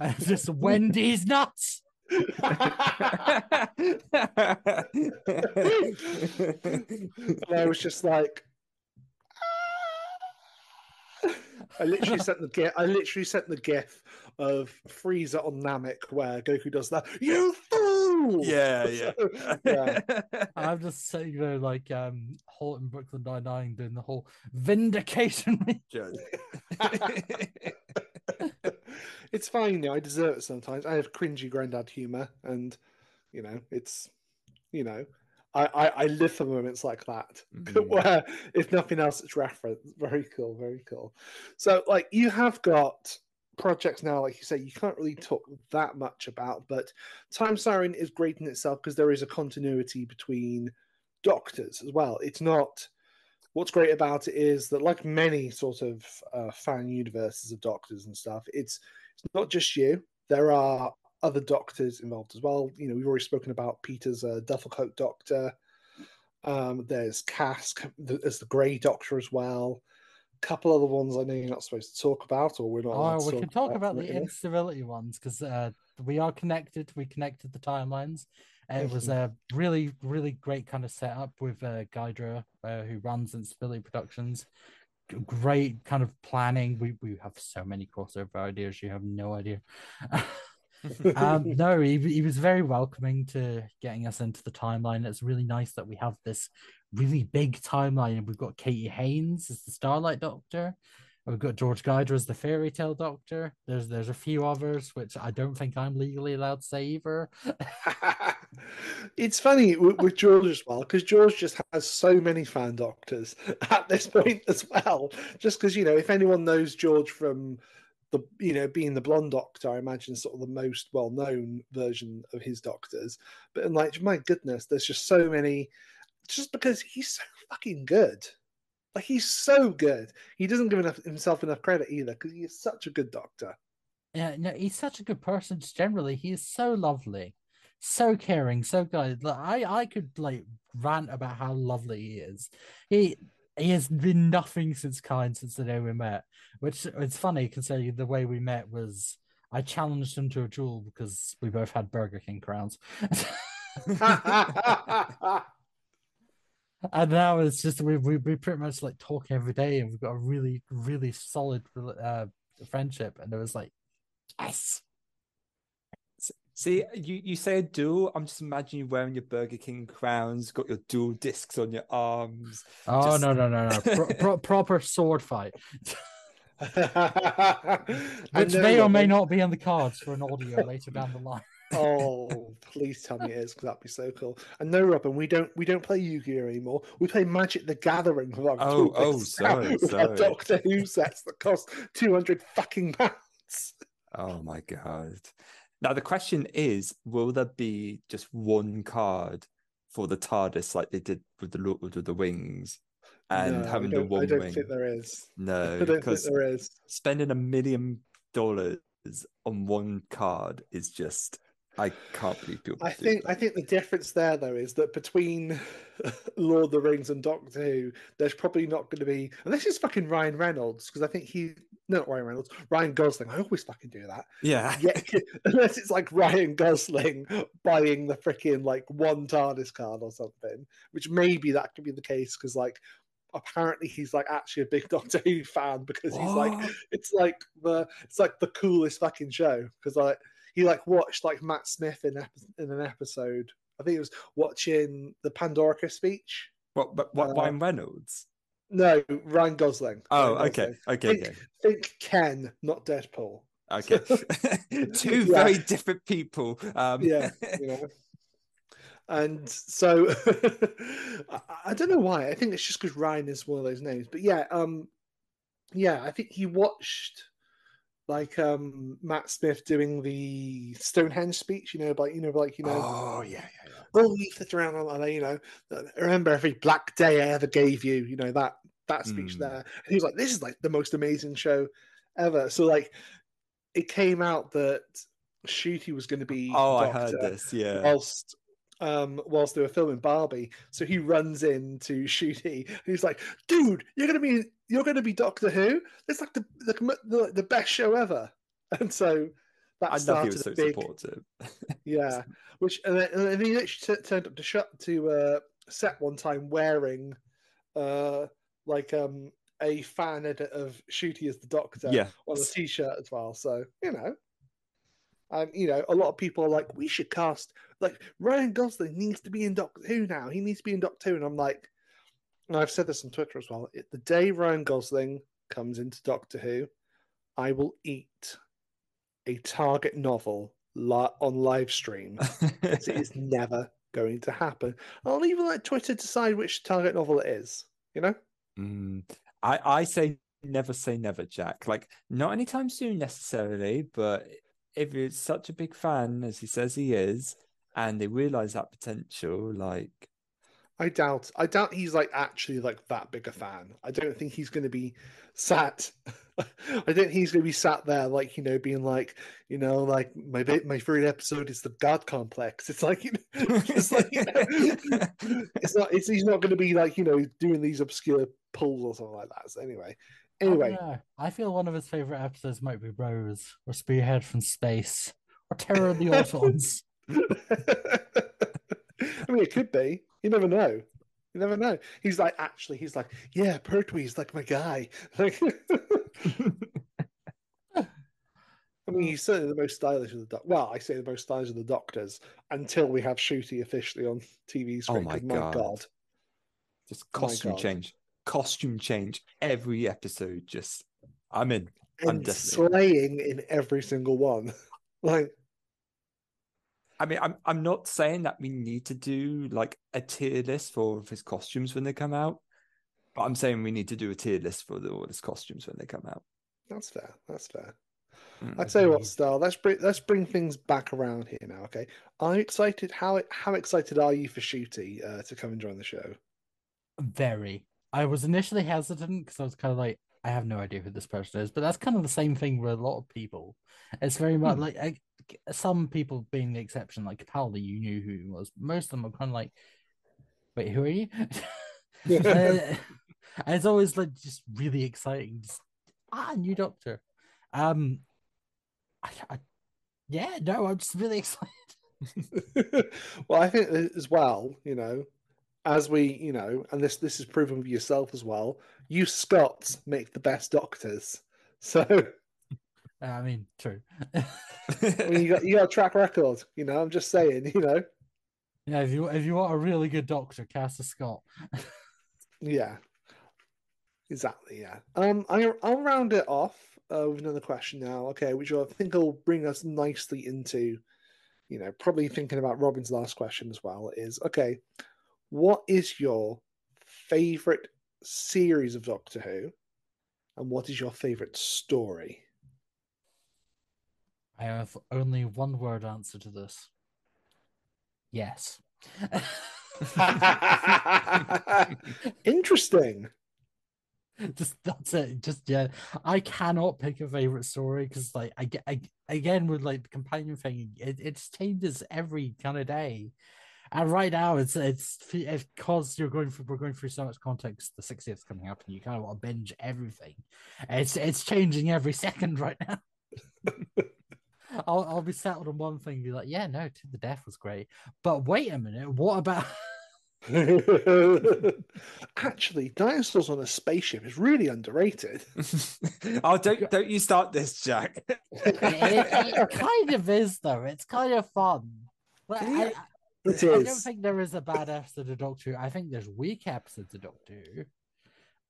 And it's just Wendy's nuts. I was just like, I literally sent the gif. I literally sent the gif of Frieza on Namek where Goku does that. You fool! Yeah, yeah. So, yeah. I'm just saying, you know, like um, Holt and Brooklyn Nine Nine doing the whole vindication. it's fine. Know, I deserve it sometimes. I have cringy granddad humor, and you know, it's you know, I, I, I live for moments like that mm-hmm. where, if nothing else, it's reference. Very cool, very cool. So, like, you have got projects now, like you say, you can't really talk that much about, but Time Siren is great in itself because there is a continuity between doctors as well. It's not. What's great about it is that, like many sort of uh, fan universes of doctors and stuff, it's not just you. There are other doctors involved as well. You know, we've already spoken about Peter's uh, duffel coat doctor. Um, there's Cask as the Grey Doctor as well. A couple other ones I know you're not supposed to talk about, or we're not. Oh, to we can talk about the instability ones because uh, we are connected. We connected the timelines. It was Mhm. a really, really great kind of setup with uh, Gydra, uh, who runs Instability Productions. Great kind of planning. We we have so many crossover ideas. You have no idea. um, no, he, he was very welcoming to getting us into the timeline. It's really nice that we have this really big timeline. and We've got Katie Haynes as the Starlight Doctor. We've got George Geider as the Fairy Tale Doctor. There's there's a few others which I don't think I'm legally allowed to say either. it's funny with, with George as well because George just has so many fan doctors at this point as well. Just because you know, if anyone knows George from the you know being the blonde doctor, I imagine sort of the most well known version of his doctors. But and like, my goodness, there's just so many. Just because he's so fucking good. Like he's so good. He doesn't give enough, himself enough credit either because he is such a good doctor. Yeah, no, he's such a good person. Generally, he is so lovely, so caring, so good. Like, I I could like rant about how lovely he is. He he has been nothing since kind since the day we met. Which it's funny considering the way we met was I challenged him to a duel because we both had Burger King crowns. and now it's just we, we we pretty much like talk every day and we've got a really really solid uh friendship and it was like yes See, you, you say a duel. I'm just imagining you wearing your Burger King crowns, got your dual discs on your arms. oh Just- no no no no Pro- pro- proper sword fight which may or may not be on the cards for an audio later down the line Oh, please tell me it is, because that'd be so cool. And no, Robin, we don't we don't play Yu-Gi-Oh anymore. We play Magic the Gathering Oh, oh, sorry, sorry. Doctor Who sets that cost two hundred fucking pounds. Oh my god. Now the question is, will there be just one card for the TARDIS like they did with the Lord of the Wings? And No, having the one I don't wing. think there is. No, I don't think because there is. spending a million dollars on one card is just I can't believe people. I think that. I think the difference there though is that between Lord of the Rings and Doctor Who, there's probably not going to be unless it's fucking Ryan Reynolds because I think he no not Ryan Reynolds Ryan Gosling. I always fucking do that. yeah. Yeah, unless it's like Ryan Gosling buying the freaking like one TARDIS card or something, which maybe that could be the case because like apparently he's like actually a big Doctor Who fan because he's like it's like the it's like the coolest fucking show because like he like watched like Matt Smith in in an episode. I think it was watching the Pandorica speech. What? But what? Uh, Ryan Reynolds? No, Ryan Gosling. Oh, Ryan okay, Gosling. okay, Think, okay, think Ken, not Deadpool. okay. Two Yeah. very different people. Um, Yeah, you know. And so I, I don't know why. I think it's just because Ryan is one of those names. But yeah, um, yeah, I think he watched like um Matt Smith doing the Stonehenge speech. You know, like you know, like you know, Oh yeah, yeah, yeah. oh, you around like, you know, remember every black day I ever gave you. You know that that speech Mm. there. And he was like, this is like the most amazing show ever. So like, it came out that Ncuti was going to be. Oh, I heard this. Yeah. whilst um whilst they were filming Barbie. So he runs in to Ncuti and he's like, dude, you're gonna be you're gonna be Doctor Who? It's like the the, the, the best show ever. And so that I love he started was so big supportive. yeah. Which and then, and then he actually t- turned up to shut to uh set one time wearing uh like um a fan edit of Ncuti as the Doctor yeah. on a t-shirt as well. So you know, and you know, a lot of people are like, we should cast like Ryan Gosling needs to be in Doctor Who now. He needs to be in Doctor Who, and I'm like, and I've said this on Twitter as well. The day Ryan Gosling comes into Doctor Who, I will eat a Target novel on live stream. it is never going to happen. I'll even let Twitter decide which Target novel it is. You know. Mm, I I say never say never, Jack. Like not anytime soon necessarily, but if you're such a big fan as he says he is, and they realize that potential, like I doubt. I doubt he's like actually like that big a fan. I don't think he's going to be sat. I don't think he's going to be sat there like you know being like you know like my my favorite episode is the God complex. It's like you know, it's like you know, it's not. It's he's not going to be like you know doing these obscure pulls or something like that. So anyway, Anyway, know. I feel one of his favorite episodes might be Rose or Spearhead from Space or Terror of the Autons. I mean, it could be. You never know. You never know. He's like, actually, he's like, yeah, Pertwee's like my guy. Like, I mean, he's certainly the most stylish of the doc. Well, I say the most stylish of the doctors until we have Ncuti officially on TV Oh screen. my 'cause my God. god. Just My costume God. change, costume change every episode. Just I'm in. I'm and definitely- slaying in every single one. like, I mean, I'm I'm not saying that we need to do like a tier list for all of his costumes when they come out, but I'm saying we need to do a tier list for the, all his costumes when they come out. that's fair. That's fair. Mm. I tell you what, Agreed. Star. Let's bring let's bring things back around here now. Okay, are you excited? How how excited are you for Ncuti uh, to come and join the show? Very. I was initially hesitant because I was kind of like, I have no idea who this person is, but that's kind of the same thing with a lot of people. It's very much Hmm. like I, some people being the exception, like Capaldi, you knew who he was. Most of them are kind of like, wait, who are you? Uh, and it's always like just really exciting. Just, ah, new doctor. Um, I, I, yeah, no, I'm just really excited. well, I think as well, you know, as we, you know, and this this is proven with yourself as well. You Scots make the best doctors, so I mean, true. I mean, you got you got a track record. You know, I'm just saying. You know, yeah, if you if you want a really good doctor, cast a Scot. yeah, exactly. Yeah. Um, I I'll round it off uh, with another question now. Okay, which I think will bring us nicely into, you know, probably thinking about Robin's last question as well. Is okay, what is your favorite series of Doctor Who, and what is your favorite story? I have only one word answer to this. Yes. Interesting. just that's it. Just yeah, I cannot pick a favorite story because like I, I again with like the companion thing, it it changes every kind of day. And right now, it's it's it's because you're going through we're going through so much context. The 60th coming up, and you kind of want to binge everything. It's it's changing every second right now. I'll I'll be settled on one thing, and be like, yeah, no, to the death was great, but wait a minute, what about? Actually, dinosaurs on a spaceship is really underrated. oh, don't don't you start this, Jack. it, it, it kind of is though. It's kind of fun. Like, I, Yeah. I- It I don't think there is a bad episode of Doctor Who. I think there's weak episodes of Doctor Who.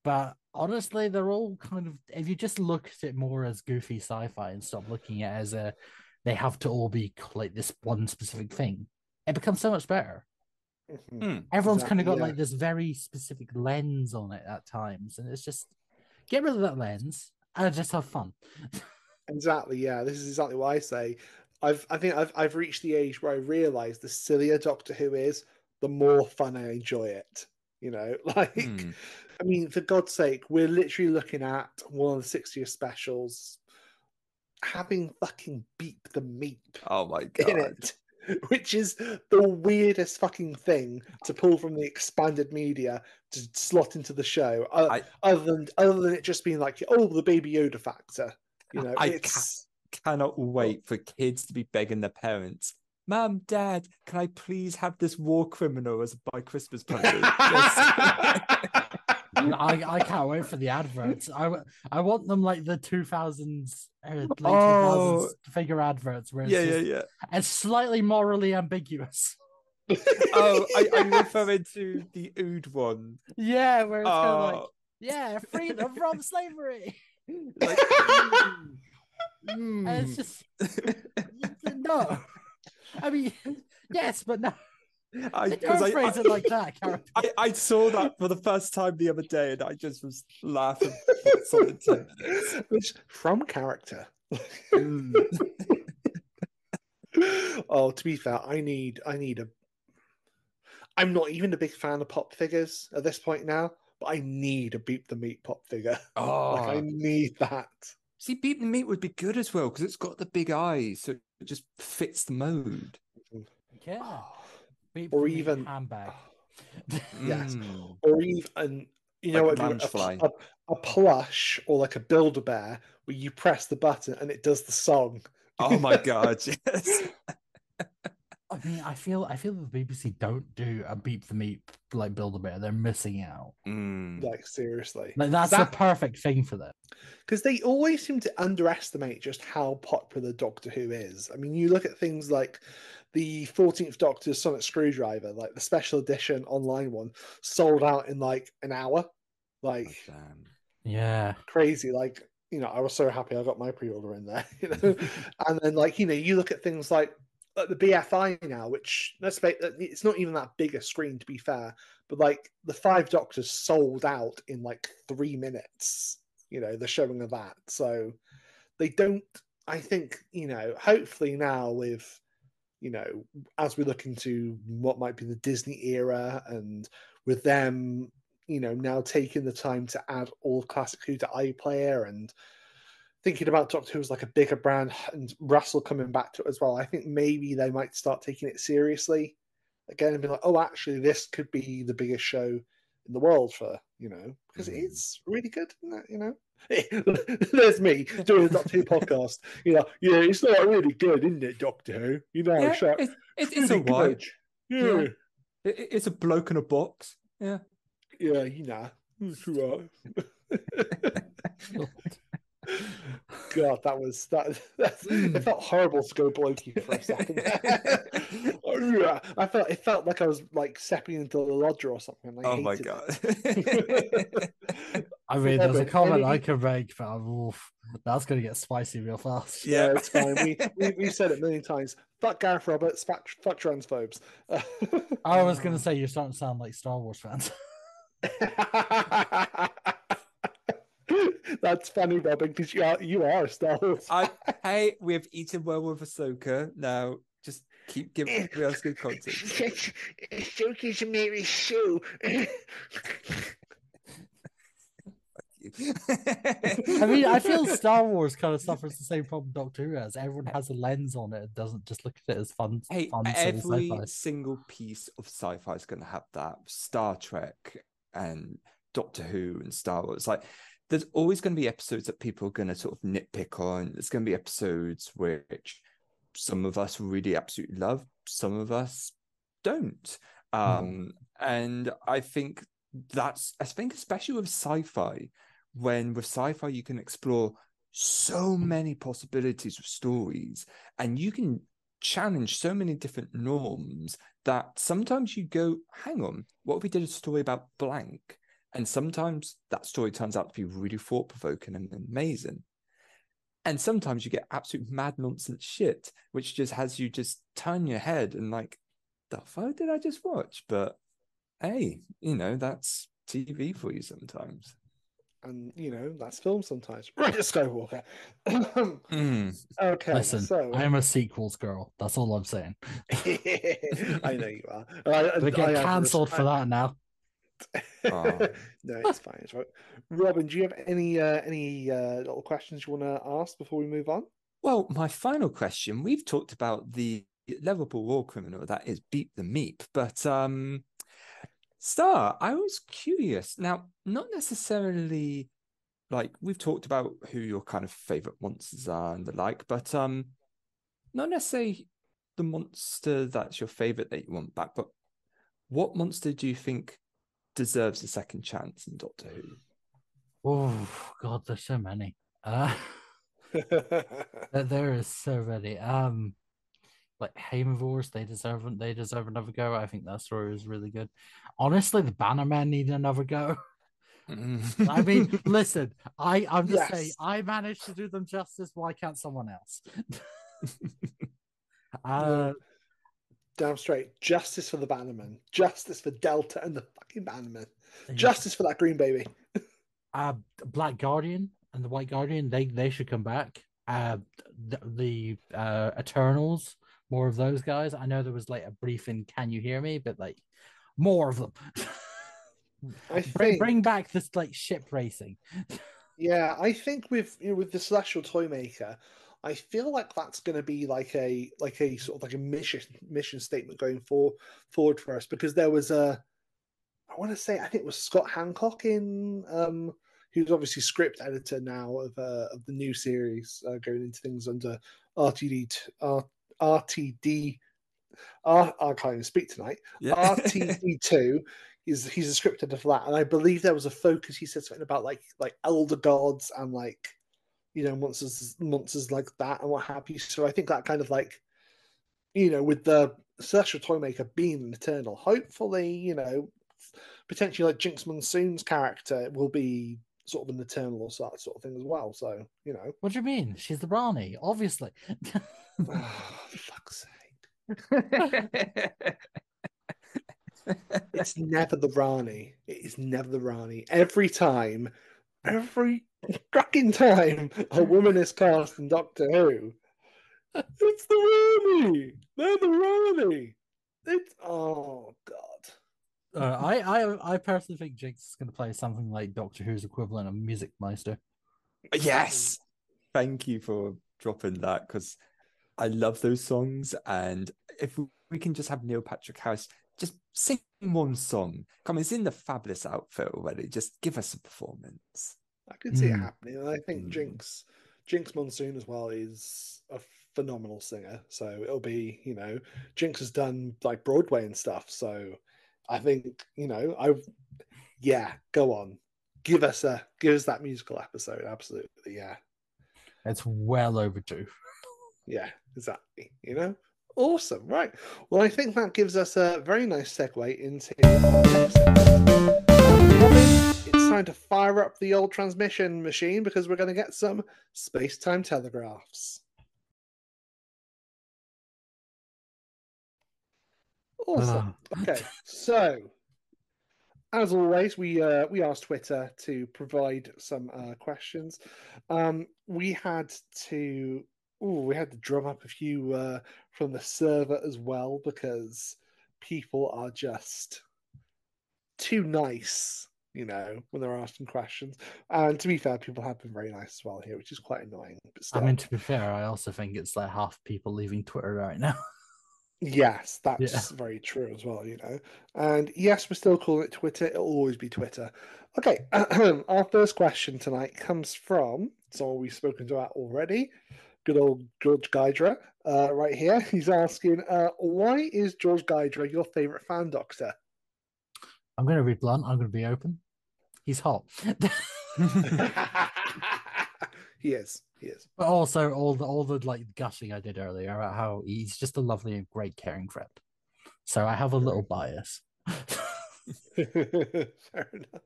But honestly, they're all kind of if you just look at it more as goofy sci-fi and stop looking at it as a they have to all be like this one specific thing, it becomes so much better. Mm. Everyone's kind of got yeah. like this very specific lens on it at times, and it's just get rid of that lens and just have fun. Exactly. Yeah, this is exactly what I say. I've I think I've I've reached the age where I realise the sillier Doctor Who is, the more fun I enjoy it. You know, like Hmm. I mean, for God's sake, we're literally looking at one of the 60th specials having fucking beep the meep Oh my in god. it. Which is the weirdest fucking thing to pull from the expanded media to slot into the show. o- I- other than other than it just being like, oh, the Baby Yoda factor. You know, I it's Cannot wait for kids to be begging their parents. Mum, Dad, can I please have this war criminal as my Christmas present? Yes. I, I can't wait for the adverts. I, I want them like the 2000s, uh, late Oh. 2000s figure adverts where it's, yeah, yeah, just- yeah. it's slightly morally ambiguous. Oh, I, I'm referring to the Ood one. Yeah, where it's kind of like, Oh, yeah, freedom from slavery. like, And it's mm. just, no. I mean, yes, but no. I, Don't 'cause I- phrase I- it like that, Karen. I, I saw that for the first time the other day and I just was laughing for solid 10 minutes. Which from character. Mm. oh, to be fair, I need I need a I'm not even a big fan of pop figures at this point now, but I need a beep the meep pop figure. Like I Oh, need that. See, Beep the Meep would be good as well because it's got the big eyes, so it just fits the mode. Yeah. Beep Or the meat even- handbag. Yes. Mm. Or even You know Like what? a I do? A, a, a plush or like a Build a Bear where you press the button and it does the song. Oh my god, yes. I mean, I feel I feel the BBC don't do a beep the meep like Build a Bear. They're missing out. Mm. Like seriously, Like that's That- the perfect thing for them. because they always seem to underestimate just how popular Doctor Who is. I mean, you look at things like the 14th Doctor's Sonic Screwdriver, like the special edition online one, sold out in like an hour. Like Damn. Yeah. crazy. Like, you know, I was so happy I got my pre order in there, you know. and then, like, you know, you look at things like, the BFI now, which let's make it's not even that big a screen to be fair, but like the Five Doctors sold out in like three minutes, you know, the showing of that. So they don't, I think, you know, hopefully now with, you know, as we look into what might be the Disney era and with them, you know, now taking the time to add all classic Who to iPlayer and thinking about Doctor Who as like a bigger brand and Russell coming back to it as well, I think maybe they might start taking it seriously again and be like, oh, actually, this could be the biggest show in the world for, you know, because Mm. it's really good, isn't it? You know, there's me doing a Doctor Who podcast. You know, yeah, it's not really good, isn't it, Doctor Who? You know, Yeah, so it's, it's, it's really alright. good. Yeah, Yeah. It, it- it's a bloke in a box. Yeah. yeah, you know, it's all right. God, that was that. That's, Mm. It felt horrible to go blokey for a second. Oh. I felt it felt like I was like stepping into the lodger or something. I oh my god. I mean, there's a comment I any- can make, but oof, that's going to get spicy real fast. yeah, Yeah. it's fine. We, we we've said it a million times. Fuck Gareth Roberts. Fuck, fuck transphobes. I was going to say you're starting to sound like Star Wars fans. That's funny, Robin, because you are you are a Star Wars. I hey, we've eaten well with Ahsoka. Now just keep giving us good content. Soka's Mary Sue. I mean, I feel Star Wars kind of suffers the same problem Doctor Who has. Everyone has a lens on it and doesn't just look at it as fun, Hey, fun every sci-fi. single piece of sci-fi is going to have that. Star Trek and Doctor Who and Star Wars. Like, there's always going to be episodes that people are going to sort of nitpick on. There's going to be episodes which some of us really absolutely love, some of us don't. Um, and I think that's, I think, especially with sci-fi, when with sci-fi you can explore so many possibilities of stories, and you can challenge so many different norms that sometimes you go, hang on, what if we did a story about blank? And sometimes that story turns out to be really thought provoking and amazing. And sometimes you get absolute mad nonsense shit, which just has you just turn your head and like, the fuck did I just watch? But hey, you know, that's TV for you sometimes. and you know that's film sometimes. Right, Skywalker. Mm. okay, Listen, so I am a sequels girl. That's all I'm saying. I know you are. I, They get cancelled for that now. Oh. no, it's fine. It's right. Robin, do you have any uh, any uh, little questions you want to ask before we move on? Well, my final question we've talked about the lovable war criminal that is Beep the Meep, but um, Star, I was curious. Now, not necessarily like we've talked about who your kind of favorite monsters are and the like, but um, not necessarily the monster that's your favorite that you want back, but what monster do you think deserves a second chance in Doctor Who? Oh God, there's so many. Uh, there- there is so many. Um, like Haemovores, they deserve they deserve another go. I think that story is really good. Honestly, the Bannermen need another go. I mean, listen, I I'm just saying, I managed to do them justice. Why can't someone else? uh, Damn straight. Justice for the Bannermen. Justice for Delta and the fucking Bannermen. yeah. Justice for that green baby. uh Black Guardian and the White Guardian, they they should come back. Uh the, the uh Eternals, more of those guys. I know there was like a brief in Can You Hear Me, but like more of them. I bring, think. bring back this like ship racing. Yeah, I think with you know, with the Celestial Toymaker, I feel like that's going to be like a like a sort of like a mission mission statement going for, forward for us because there was a I want to say I think it was Scott Handcock in um, who's obviously script editor now of uh, of the new series, uh, going into things under RTD t- R- RTD. R- I can't even speak tonight. Yeah. RTD two. He's he's a script editor for that, and I believe there was a focus. He said something about like like elder gods and like you know monsters monsters like that and what have you. So I think that kind of like you know with the Celestial Toymaker being an Eternal, hopefully you know potentially like Jinx Monsoon's character will be sort of an Eternal or that sort of thing as well. So you know, What do you mean? She's the Rani, obviously. oh, fuck's sake. It's never the Rani. It is never the Rani. Every time, every fucking time a woman is cast in Doctor Who, it's the Rani. They're the Rani. It's oh god. Uh, I, I I personally think Jinkx is going to play something like Doctor Who's equivalent of Music Meister. Yes. Thank you for dropping that because I love those songs. And if we can just have Neil Patrick Harris just sing one song, come, he's in the fabulous outfit already. Just give us a performance. I could see it Mm. happening, and I think Mm. Jinkx, Jinkx Monsoon as well is a phenomenal singer. So it'll be, you know, Jinkx has done like Broadway and stuff. So I think, you know, I, yeah, go on, give us a give us that musical episode. Absolutely, yeah, It's well overdue. yeah, exactly. You know, awesome, right? Well, I think that gives us a very nice segue into our next segment. Robin, it's time to fire up the old transmission machine because we're going to get some space time telegraphs. Awesome. Ah. Okay, so as always, we uh, we asked Twitter to provide some uh, questions. Um, we had to ooh, we had to drum up a few uh, from the server as well because people are just too nice, you know, when they're asking questions. And to be fair, people have been very nice as well here, which is quite annoying. But I mean, to be fair, I also think it's like half people leaving Twitter right now. Yes, that's very true as well, you know. And yes, we're still calling it Twitter. It'll always be Twitter. Okay, our first question tonight comes from someone we've spoken to already. Good old George Gydra, uh, right here. He's asking, uh, why is George Gydra your favorite fan doctor? I'm going to be blunt. I'm going to be open. He's hot. he is. He is. But also all the all the like gushing I did earlier about how he's just a lovely and great caring friend. So I have a little bias. Fair enough.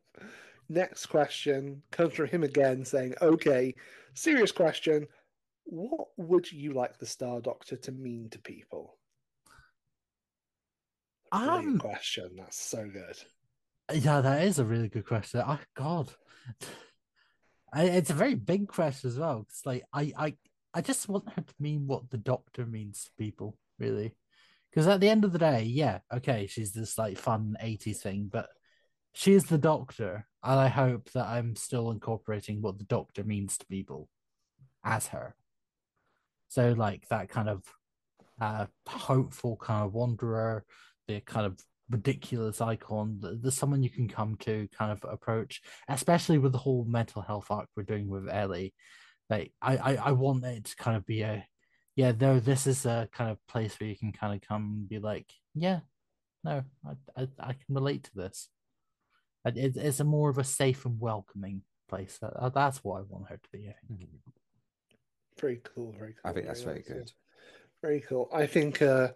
Next question comes from him again saying, okay, serious question. What would you like the Star Doctor to mean to people? Brilliant Um, question. That's so good. Yeah, that is a really good question. Oh God, it's a very big question as well. It's like I, I, I just want her to mean what the Doctor means to people, really. Because at the end of the day, yeah, okay, she's this like fun '80s thing, but she is the Doctor, and I hope that I'm still incorporating what the Doctor means to people as her. So like that kind of uh hopeful kind of wanderer, the kind of ridiculous icon, the, the someone you can come to kind of approach, especially with the whole mental health arc we're doing with Ellie. Like I, I, I want it to kind of be a yeah, no, this is a kind of place where you can kind of come and be like, yeah, no, I, I, I can relate to this. It, it's a more of a safe and welcoming place. That- That's what I want her to be. Very cool. Very cool. I think that's very nice, yeah. good. Very cool. I think uh,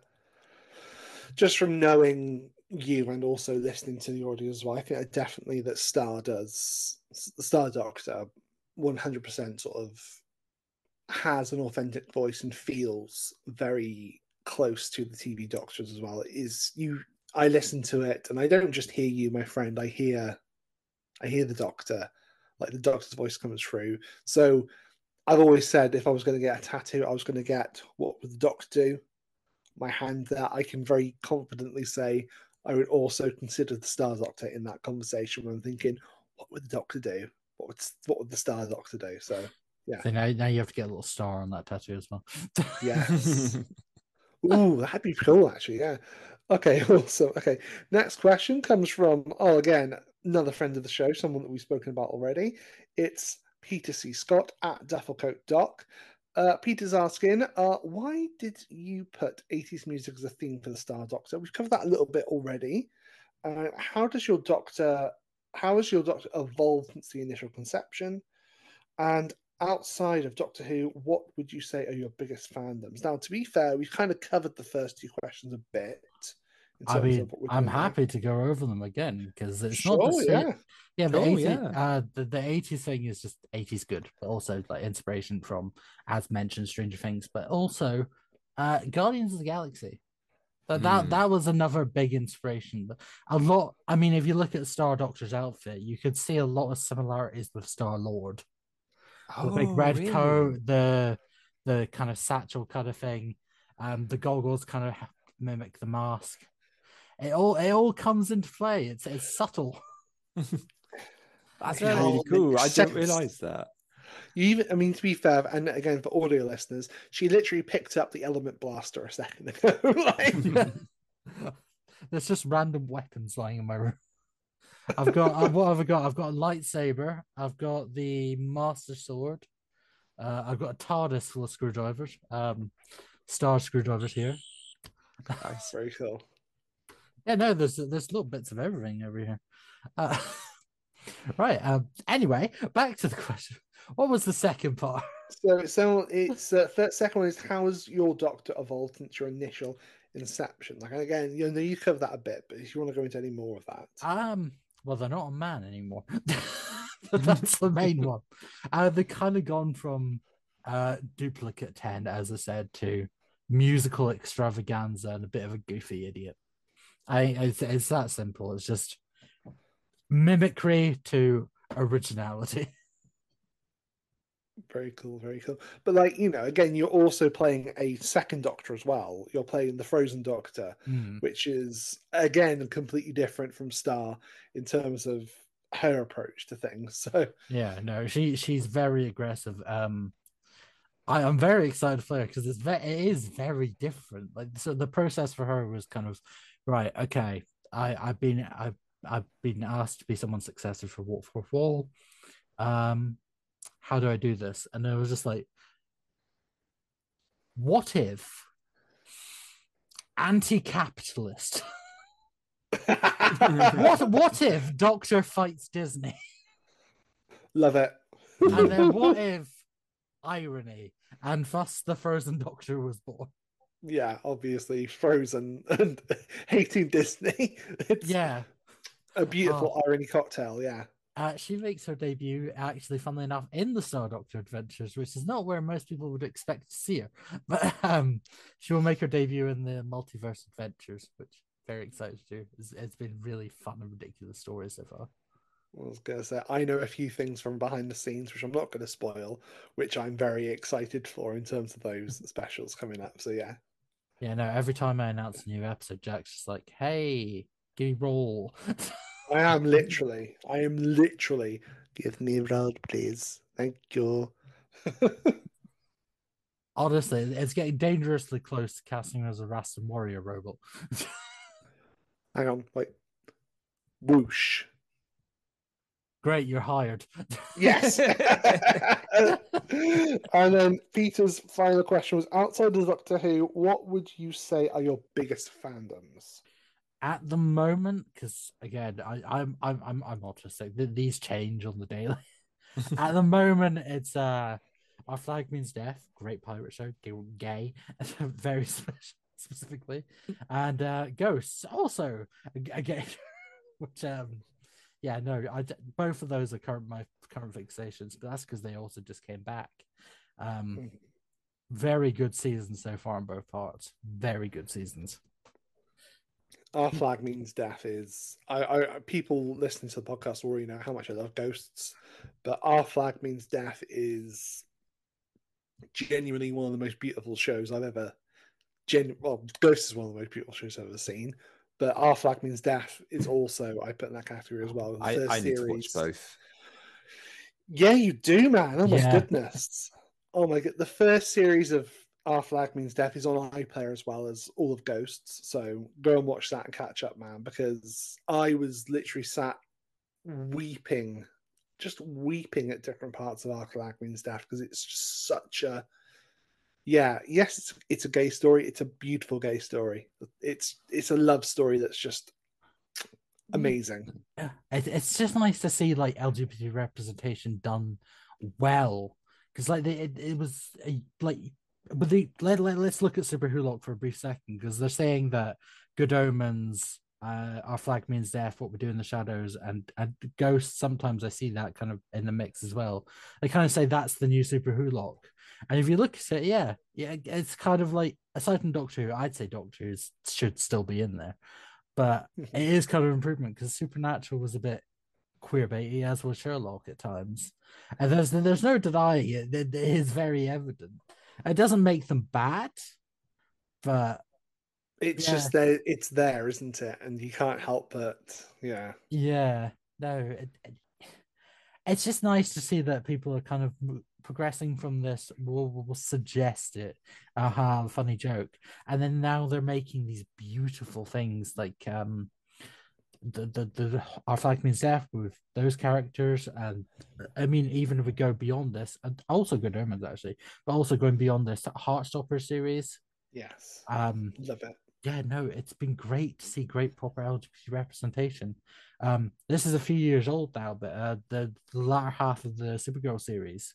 just from knowing you and also listening to the audio as well, I think definitely that Star does Star Doctor, one hundred percent sort of has an authentic voice and feels very close to the TV Doctors as well. It is you? I listen to it and I don't just hear you, my friend. I hear, I hear the Doctor, like the Doctor's voice comes through. So I've always said if I was going to get a tattoo, I was going to get what would the doctor do? My hand there. I can very confidently say I would also consider the Star Doctor in that conversation when I'm thinking, what would the doctor do? What would what would the Star Doctor do? So yeah. So now, now you have to get a little star on that tattoo as well. yes. Ooh, that'd be cool actually, yeah. Okay, awesome. Okay, next question comes from oh again another friend of the show, someone that we've spoken about already. It's Peter C. Scott at Duffelcoat Doc. Uh, Peter's asking, uh, why did you put 80s music as a theme for the Star Doctor? We've covered that a little bit already. Uh, how does your Doctor, how has your Doctor evolved since the initial conception? And outside of Doctor Who, what would you say are your biggest fandoms? Now, to be fair, we've kind of covered the first two questions a bit. I mean, I'm happy to go over them again because it's sure, not the same. yeah. Yeah, the Oh, 80, yeah. Uh, the, the 80s thing is just 80s good, but also like inspiration from, as mentioned, Stranger Things, but also uh, Guardians of the Galaxy. But that Hmm. that was another big inspiration. A lot. I mean, if you look at Star Doctor's outfit, you could see a lot of similarities with Star Lord. The big Oh, red really? coat, the the kind of satchel kind of thing, um, the goggles kind of mimic the mask. It all it all comes into play. It's it's subtle. That's Yeah, really it cool. I sense. didn't realize that. You even, I mean, to be fair, and again for audio listeners, she literally picked up the Element Blaster a second ago. like, There's just random weapons lying in my room. I've got uh, what have I got? I've got a lightsaber. I've got the Master Sword. Uh, I've got a TARDIS full of screwdrivers. Um, star screwdrivers here. Nice. very cool. Yeah, no, there's there's little bits of everything over here. Uh, right. Um. Anyway, back to the question. What was the second part? So, so it's uh, third, second one is how has your Doctor evolved since your initial inception? Like again, you know, you covered that a bit, but if you want to go into any more of that, Um, well, they're not a man anymore. That's the main one. Uh, they've kind of gone from uh duplicate 10, as I said, to musical extravaganza and a bit of a goofy idiot. I it's, it's that simple. It's just mimicry to originality. very cool, very cool. But like you know, again, you're also playing a second Doctor as well. You're playing the Frozen Doctor, Hmm. which is again completely different from Star in terms of her approach to things. So Yeah, no, she she's very aggressive. Um, I am very excited for her because it's ve- it is very different. Like so, the process for her was kind of right. Okay, I I've been I've I've been asked to be someone's successor for Walk for Wall. Um, how do I do this? And it was just like, what if anti-capitalist? what what if Doctor fights Disney? love it. And then what if irony and thus the Frozen Doctor was born? Yeah, obviously Frozen and hating Disney. It's Yeah. a beautiful Oh. irony cocktail. Yeah. Uh, she makes her debut, actually, funnily enough, in the Star Doctor Adventures, which is not where most people would expect to see her. But um, she will make her debut in the Multiverse Adventures, which very excited to do. It's, it's been really fun and ridiculous stories so far. I was gonna say I know a few things from behind the scenes, which I'm not gonna spoil, which I'm very excited for in terms of those specials coming up. So yeah. Yeah, no, every time I announce a new episode, Jack's just like, hey, give me roll. I am literally, I am literally give me a roll, please. Thank you. Honestly, it's getting dangerously close to casting as a Rasta warrior robot. Hang on, like whoosh. Great, you're hired. Yes. and then Peter's final question was outside of Doctor Who, what would you say are your biggest fandoms? At the moment, because again, I, I'm I'm I'm I'm autistic. Th- These change on the daily. At the moment, it's uh, our flag means death. Great pirate show. Gay, gay very special, specifically, and uh, ghosts also again, which um, yeah, no, I both of those are current my current fixations, but that's because they also just came back. Um, Mhm. very good seasons so far on both parts. Very good seasons. Our flag means death is I, I people listening to the podcast already know how much I love ghosts, but our flag means death is genuinely one of the most beautiful shows I've ever gen well Ghosts is one of the most beautiful shows I've ever seen. But Our Flag Means Death is also I put in that category as well. The I, first I need to watch series- both. Yeah, you do, man. Oh my Yeah. goodness. Oh my god. The first series of Our Flag Means Death is on iPlayer as well as all of Ghosts. So go and watch that and catch up, man, because I was literally sat weeping, just weeping at different parts of Our Flag Means Death because it's just such a. Yeah, yes, it's, it's a gay story. It's a beautiful gay story. It's it's a love story that's just amazing. Yeah, it, it's just nice to see like LGBT representation done well because like they, it, it was a, like but the let, let, let's look at Super Wholock for a brief second because they're saying that good omens uh, our flag means death what we do in the shadows and and ghosts sometimes i see that kind of in the mix as well they kind of say that's the new Super Wholock and if you look at it yeah yeah it's kind of like aside from doctor who i'd say doctor who should still be in there but it is kind of improvement because supernatural was a bit queer baity as was sherlock at times and there's there's no denying it it is very evident it doesn't make them bad, but it's yeah. just there. It's there, isn't it? And you can't help but yeah. Yeah, no, it, it, it's just nice to see that people are kind of progressing from this. We'll, we'll suggest it, aha, funny joke, and then now they're making these beautiful things like um the the, the our flag means death with those characters. And I mean even if we go beyond this and also good omens actually but also going beyond this Heartstopper series. Yes. Um love it yeah no it's been great to see great proper LGBT representation um this is a few years old now but uh the, the latter half of the Supergirl series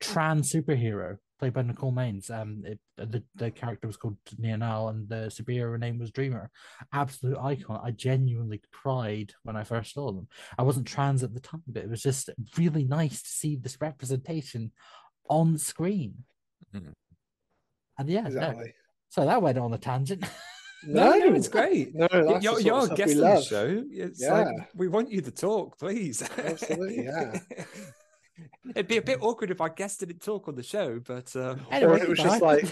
trans superhero played by Nicole Maines. Um, it, the the character was called Nia Nal, and the superhero name was Dreamer. Absolute icon. I genuinely cried when I first saw them. I wasn't trans at the time, but it was just really nice to see this representation on screen. Mm-hmm. And yeah, exactly. no. So that went on a tangent. No, no, it's great. No, you're, you're a guest on the show. It's yeah. like we want you to talk, please. Absolutely, yeah. It'd be a bit awkward if our guest didn't talk on the show, but uh... anyway, or it was just like,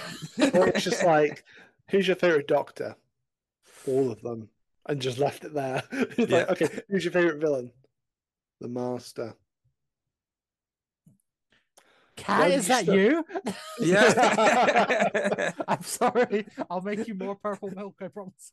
or it's just like, who's your favorite doctor? All of them, and just left it there. it's yeah. like, okay, who's your favorite villain? The Master. Cat, is that you? Yeah. I'm sorry. I'll make you more purple milk, I promise.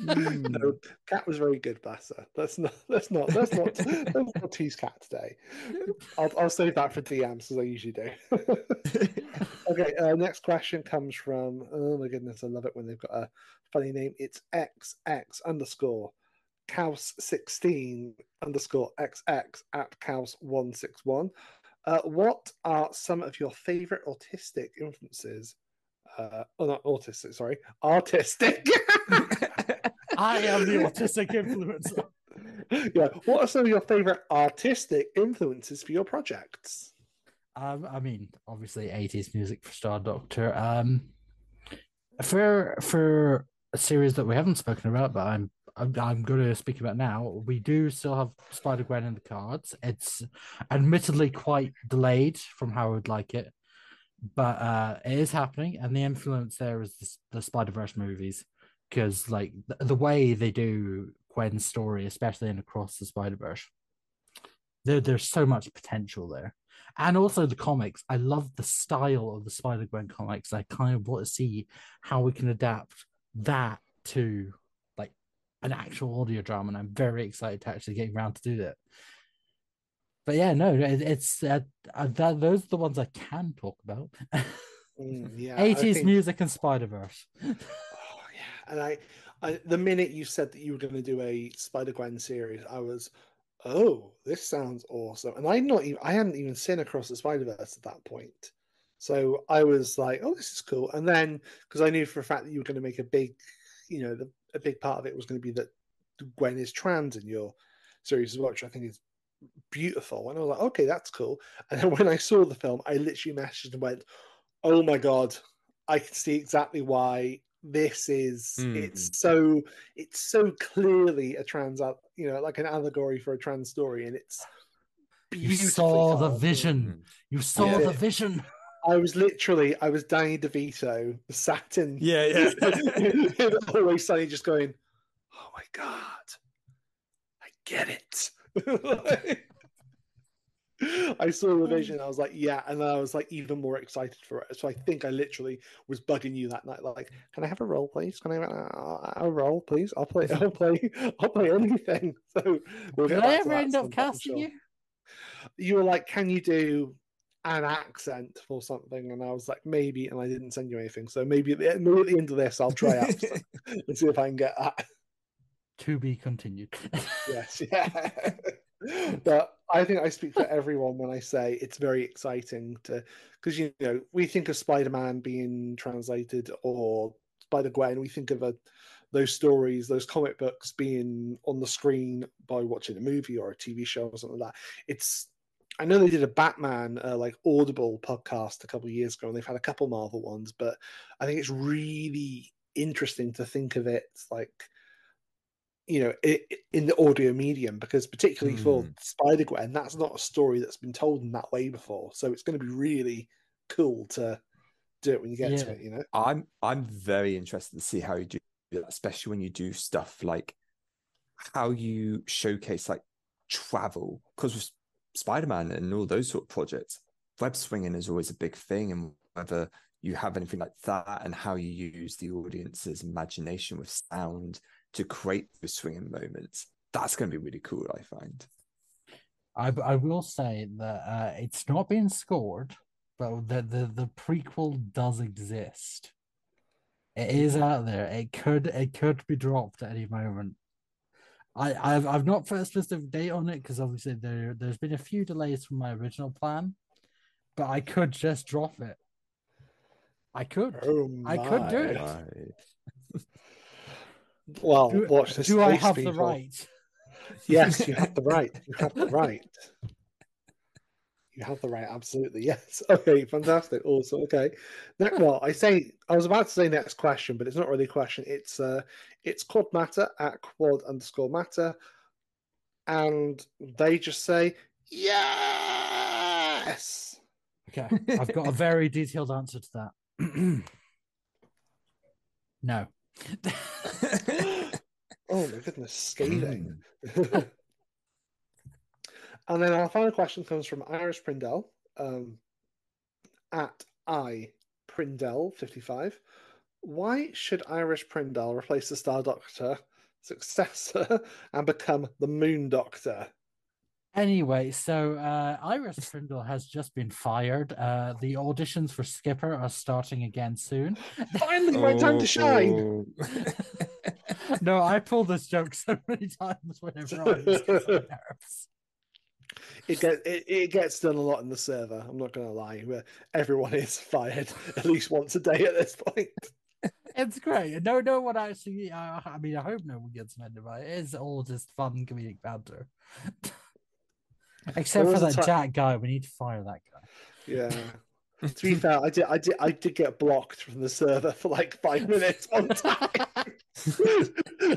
Mm. no, cat was very good, Bassa. Let's not let's not let's not let's not tease cat today. I'll, I'll save that for DMs as I usually do. okay, uh, next question comes from oh my goodness, I love it when they've got a funny name. It's XX underscore Kaus sixteen underscore XX at Kaus one six one. Uh, what are some of your favorite autistic influences uh, oh, not autistic, sorry, artistic. I am the autistic influencer. Yeah. What are some of your favorite artistic influences for your projects? Um, I mean, obviously, 80s music for Star Doctor. Um, for for a series that we haven't spoken about, but I'm I'm, going to speak about now. We do still have Spider Gwen in the cards. It's admittedly quite delayed from how I would like it, but uh, it is happening, and the influence there is the, the Spider Verse movies because like the, the, way they do Gwen's story, especially in Across the Spider Verse, there there's so much potential there, and also the comics. I love the style of the Spider Gwen comics. I kind of want to see how we can adapt that to an actual audio drama, and I'm very excited to actually get around to do that but yeah, no, it, it's uh, uh, that, those are the ones I can talk about. mm, yeah, 80s think... music and Spider Verse. oh, yeah, and I, I, the minute you said that you were going to do a Spider Gwen series, I was, oh, this sounds awesome. And I not even, I hadn't even seen Across the Spider Verse at that point, so I was like, oh, this is cool. And then because I knew for a fact that you were going to make a big, you know, the, a big part of it was going to be that Gwen is trans in your series as well, which I think is beautiful. And I was like, okay, that's cool. And then when I saw the film, I literally messaged and went, oh my God, I can see exactly why this is mm. it's so it's so clearly a trans you know like an allegory for a trans story and it's you saw the vision hmm. you saw yeah. the vision I was literally, I was Danny DeVito, sat in, yeah, yeah, always sunny, just going, "Oh my god, I get it." I saw the vision. I was like, yeah, and then I was like even more excited for it. So I think I literally was bugging you that night, like, can I have a role, please? Can I have a, a role, please? I'll play. I'll play. I'll play anything. So we'll Did I ever end up casting sure. you? You were like, can you do an accent or something? And I was like, maybe, and I didn't send you anything. So maybe at the, maybe at the end of this, I'll try out and see if I can get that. To be continued. yes, yeah. but I think I speak for everyone when I say it's very exciting to because you know we think of Spider-Man being translated or Spider-Gwen, we think of a, those stories, those comic books being on the screen by watching a movie or a TV show or something like that. It's I know they did a Batman uh, like Audible podcast a couple of years ago, and they've had a couple Marvel ones, but I think it's really interesting to think of it like you know i in the audio medium because particularly for Hmm. Spider Gwen, that's not a story that's been told in that way before. So it's going to be really cool to do it when you get to it. You know, I'm I'm very interested to see how you do that, especially when you do stuff like how you showcase like travel. Because with Spider-Man and all those sort of projects, web swinging is always a big thing, and whether you have anything like that and how you use the audience's imagination with sound to create the swinging moments. That's going to be really cool, I find. I, I will say that uh, it's not been scored, but the, the the prequel does exist. It is out there. It could it could be dropped at any moment. I I've I've not put a specific date on it because obviously there there's been a few delays from my original plan, but I could just drop it. I could. oh I could do it. Well, Do, watch this. do I have people. the right? Yes, you have the right. You have the right. You have the right, absolutely. Yes. Okay, fantastic. Awesome. Okay. Now, well, I say I was about to say next question, but it's not really a question. It's uh it's quad matter at quad underscore matter. And they just say yes. Okay, I've got a very detailed answer to that. no. Oh my goodness, scathing. And then our final question comes from Iris Prindell um, at I Prindell fifty five. Why should Irish Prindell replace the Star Doctor successor and become the Moon Doctor? Anyway, so uh, Iris Prindell has just been fired. Uh, the auditions for Skipper are starting again soon. Finally, my time to shine. Oh. no, I pulled this joke so many times whenever I was nerves. It gets it, it gets done a lot in the server. I'm not going to lie, where everyone is fired at least once a day at this point. It's great. No, no one actually. Uh, I mean, I hope no one gets offended by it. It's all just fun comedic banter. Except for that Jack guy. We need to fire that guy. Yeah. To be fair, I did, I did, I did get blocked from the server for like five minutes one time.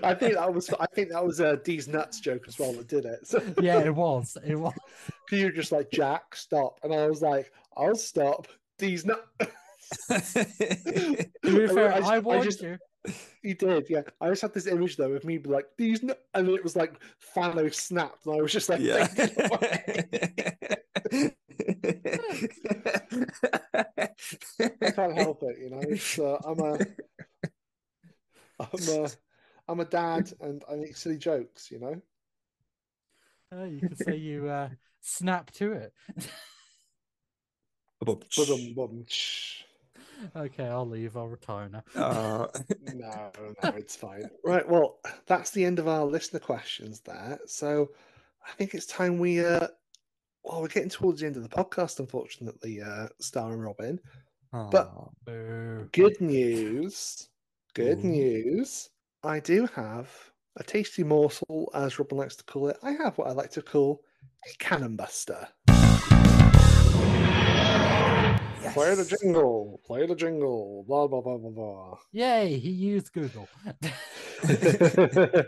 I think that was, I think that was a D's nuts joke as well that did it. So Yeah, it was. It was. you were just like Jack, stop, and I was like, I'll stop. D's nuts. To be fair, I just- I, I warned just- you. You did, yeah. I just had this image though of me be like these, nu-" and it was like Thanos snapped, and I was just like, yeah. Thinking, I can't help it, you know. It's, uh, I'm a, I'm a, I'm a dad, and I make silly jokes, you know. Uh, you could say you uh, snap to it. But okay, I'll leave. I'll retire now. Uh, no, no, it's fine. Right, well, that's the end of our listener questions there. So I think it's time we uh well, we're getting towards the end of the podcast, unfortunately, uh Star and Robin. But-. Good news. Good Ooh. news. I do have a tasty morsel, as Robin likes to call it. I have what I like to call a cannon buster. Play the jingle, play the jingle, blah blah blah blah blah. Yay, he used Google.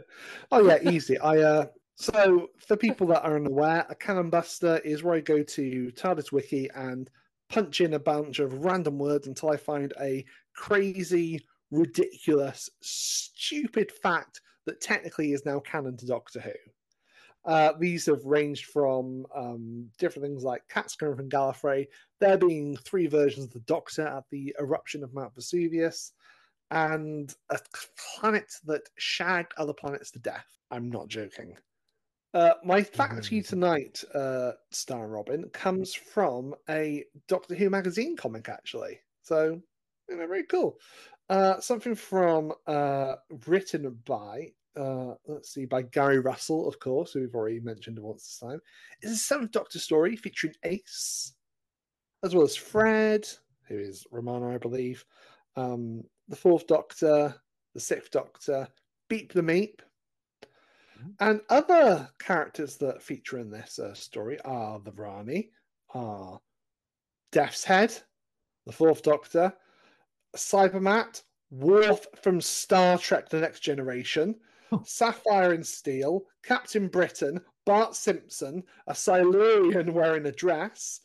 oh yeah, easy. I uh so for people that are unaware, a cannon buster is where I go to TARDIS Wiki and punch in a bunch of random words until I find a crazy, ridiculous, stupid fact that technically is now canon to Doctor Who. Uh, these have ranged from um, different things like Catscomb from Gallifrey, there being three versions of the Doctor at the eruption of Mount Vesuvius, and a planet that shagged other planets to death. I'm not joking. Uh, my fact to you tonight, uh, Star and Robin, comes from a Doctor Who magazine comic, actually. So, you know, very cool. Uh, something from uh, written by, uh, let's see, by Gary Russell, of course, who we've already mentioned once this time. It's a seventh Doctor story featuring Ace, as well as Fred, who is Romana, I believe, um, the fourth Doctor, the sixth Doctor, Beep the Meep, and other characters that feature in this uh, story are the Rani, are Death's Head, the Fourth Doctor, Cybermat, Worf from Star Trek The Next Generation, Sapphire and Steel, Captain Britain, Bart Simpson, a Silurian wearing a dress,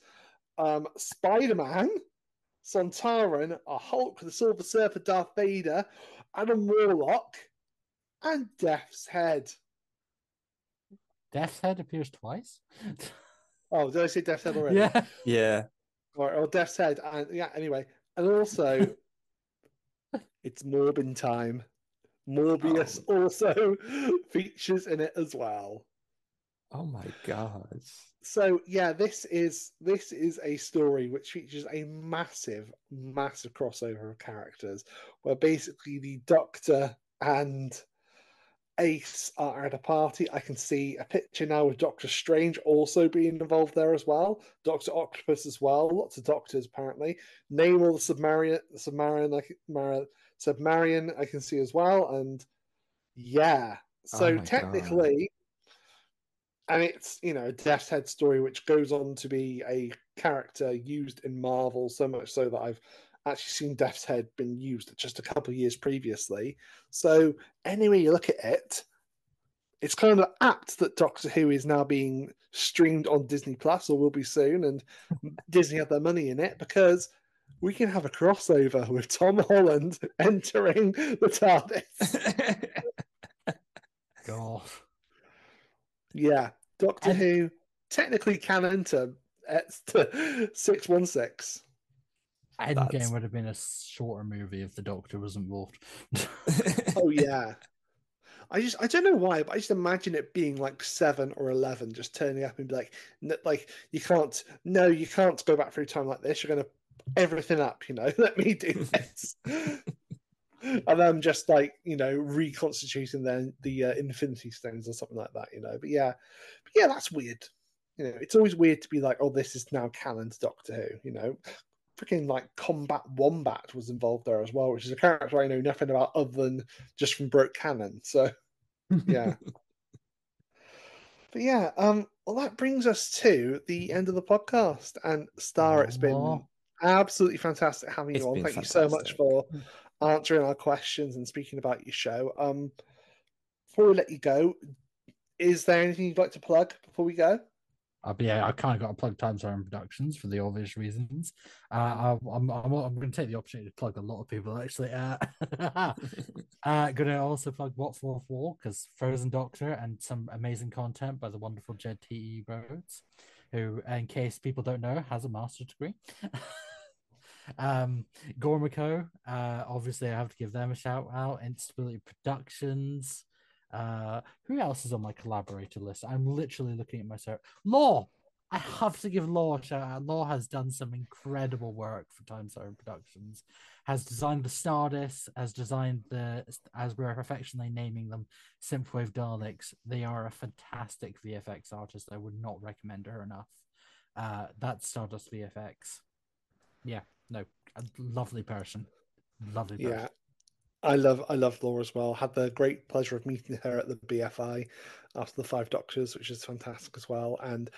um, Spider Man, Sontaran, a Hulk, the Silver Surfer, Darth Vader, Adam Warlock, and Death's Head. Death's Head appears twice. Oh, did I say Death's Head already? yeah. Yeah. Or, or Death's Head. And yeah, anyway. And also, it's Morbin time. Morbius oh. also features in it as well. Oh my god. So yeah, this is this is a story which features a massive, massive crossover of characters, where basically the Doctor and Ace are at a party. I can see a picture now with Doctor Strange also being involved there as well. Doctor Octopus as well. Lots of doctors apparently. Namor the Submarine, the Submarine, like Mara, Submarine, I can see as well. And yeah, oh so Oh technically, and it's you know a Death's Head story which goes on to be a character used in Marvel so much so that I've actually seen Death's Head been used just a couple of years previously. So anyway, you look at it, it's kind of apt that Doctor Who is now being streamed on Disney Plus or will be soon, and Disney have their money in it because we can have a crossover with Tom Holland entering the TARDIS. God. yeah, Doctor And- Who technically canon to, eh, to six one six. Endgame That's- would have been a shorter movie if the Doctor was involved. Oh yeah. I just I don't know why, but I just imagine it being like seven or eleven, just turning up and be like, "N- like you can't, no, you can't go back through time like this. You're gonna everything up, you know. Let me do this, and then just like you know reconstituting then the uh, Infinity Stones or something like that, you know. But yeah, but yeah, that's weird. You know, it's always weird to be like, oh, this is now canon to Doctor Who. You know, freaking like Combat Wombat was involved there as well, which is a character I know nothing about other than just from Broke Cannon. So yeah. but yeah, um, well, that brings us to the end of the podcast. And Star, it's been absolutely fantastic having It's you on. Thank you so much for answering our questions and speaking about your show. Um, before we let you go, is there anything you'd like to plug before we go? Uh, but yeah, I kind of got to plug Time Siren Productions for the obvious reasons. Uh, I, I'm, I'm, I'm going to take the opportunity to plug a lot of people actually. Uh, uh, going to also plug What for War because Frozen Doctor and some amazing content by the wonderful Jed T. E. Rhodes, who, in case people don't know, has a master's degree. um, Gormico, uh, obviously, I have to give them a shout out. Instability Productions. Uh, who else is on my collaborator list? I'm literally looking at myself. Law. I have to give Law a shout out. Law has done some incredible work for Time Siren Productions. Has designed the Stardust, has designed the, as we're affectionately naming them, Synthwave Daleks. They are a fantastic VFX artist. I would not recommend her enough. Uh, that's Stardust VFX. Yeah, no, a lovely person. Lovely person. Yeah. I love I love Laura as well. Had the great pleasure of meeting her at the BFI after the Five Doctors, which is fantastic as well. And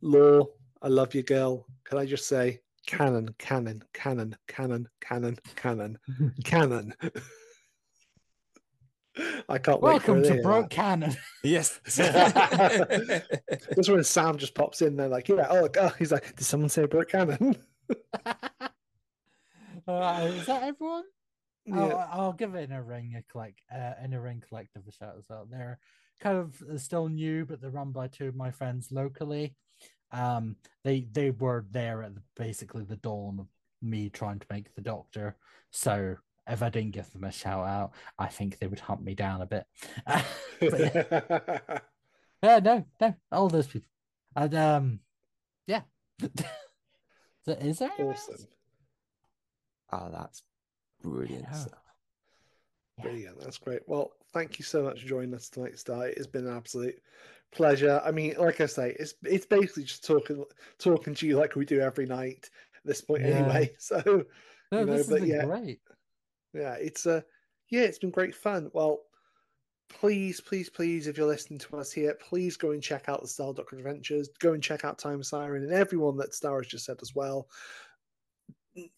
Law, I love you, girl. Can I just say, canon, canon, canon, canon, canon, canon, canon. I can't wait. Welcome to hear Broke Cannon. yes. that. That's when Sam just pops in. They're like, "Yeah, oh, God. he's like, did someone say Brooke Cannon?" uh, is that everyone? Yeah. I'll, I'll give it in a ring a collect uh, in a ring collective a shout as well. They're kind of uh, still new, but they're run by two of my friends locally. Um, they they were there at the, basically the dawn of me trying to make the Doctor. So if I didn't give them a shout out, I think they would hunt me down a bit. Yeah. Yeah, no, no, all those people. And um, yeah. so is there anyone else? awesome. Oh, that's brilliant. Yeah. stuff. Yeah. Brilliant. That's great. Well, thank you so much for joining us tonight, Star. It's been an absolute pleasure. I mean, like I say, it's it's basically just talking talking to you like we do every night at this point Yeah. anyway. So No, you know, this has but yeah. great. yeah, it's uh yeah, it's been great fun. Well, please, please, please, if you're listening to us here, please go and check out the Star Doctor Adventures. Go and check out Time Siren and everyone that Star has just said as well.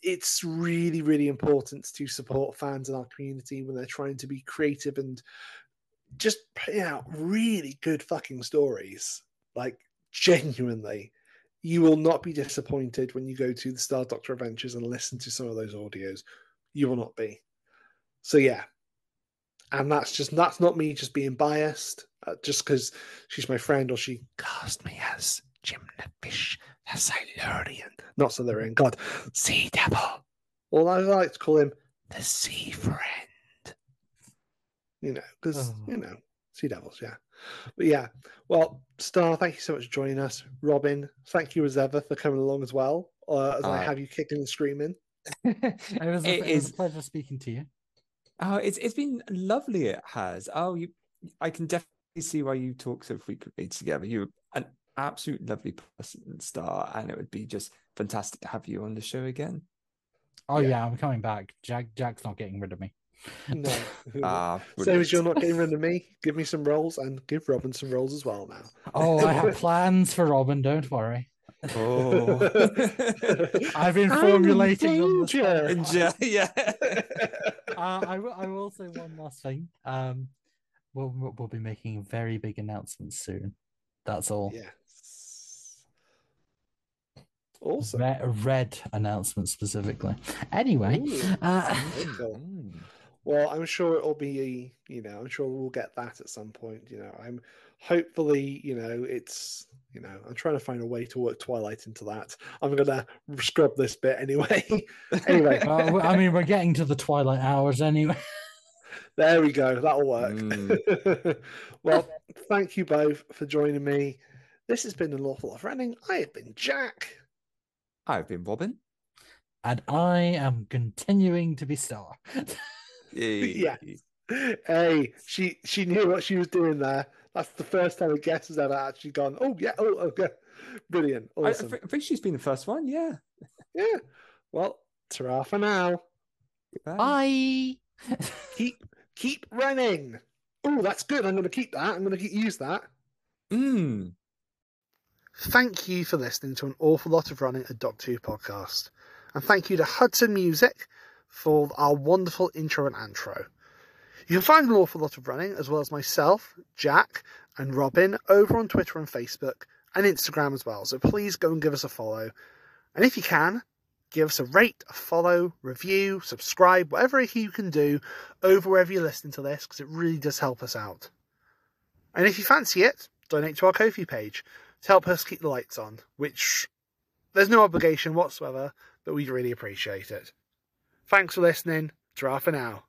It's really, really important to support fans in our community when they're trying to be creative and just putting out really good fucking stories. Like genuinely, you will not be disappointed when you go to the Star Doctor Adventures and listen to some of those audios. You will not be. So yeah, and that's just that's not me just being biased, uh, just because she's my friend or she cast me as Jim the Fish, Silurian, not Silurian, God, Sea Devil. Well, I like to call him the Sea Friend. You know, because Oh. you know, Sea Devils, yeah. But yeah, well, Star, thank you so much for joining us. Robin, thank you as ever for coming along as well. Uh, as I Uh, have you kicking and screaming. It was, a, It it was a pleasure speaking to you. Oh, it's it's been lovely. It has. Oh, you. I can definitely see why you talk so frequently together. You're an absolute lovely person, Star, and it would be just fantastic to have you on the show again. Oh Yeah. yeah, I'm coming back. Jack Jack's not getting rid of me. No. Ah, Same as you're not getting rid of me. Give me some roles and give Robin some roles as well now. Oh, I have plans for Robin. Don't worry. Oh, I've been I'm formulating in them. danger. whole time. Enjoy- yeah. uh, I will. I will say one last thing. Um, we'll we'll we'll be making very big announcements soon. That's all. yes. Awesome. Re- red announcement specifically. Anyway, Ooh, uh, cool. Well, I'm sure it'll be, you know, I'm sure we'll get that at some point. You know, I'm hopefully, you know, it's, you know, I'm trying to find a way to work Twilight into that. I'm gonna scrub this bit anyway. anyway, well, we- I mean, we're getting to the twilight hours anyway. there we go. That'll work. Mm. well, thank you both for joining me. This has been an awful lot of running. I have been Jack. I've been Robin. And I am continuing to be Star. Yeah. Hey, she she knew what she was doing there. That's the first time a guest has ever actually gone. Oh yeah, oh okay, brilliant, I, I awesome. I think she's been the first one. Yeah. yeah. Well, ta for now. Goodbye. Bye. Keep keep running. Oh, that's good. I'm going to keep that. I'm going to keep, use that. Mm. Thank you for listening to an awful lot of running a Doctor Who podcast, and thank you to Hudson Music for our wonderful intro and outro. You can find an awful lot of running, as well as myself, Jack, and Robin, over on Twitter and Facebook and Instagram as well. So please go and give us a follow, and if you can, give us a rate, a follow, review, subscribe, whatever you can do over wherever you're listening to this, because it really does help us out. And if you fancy it, donate to our Ko-fi page to help us keep the lights on, which there's no obligation whatsoever, but we'd really appreciate it. Thanks for listening. Ta for now.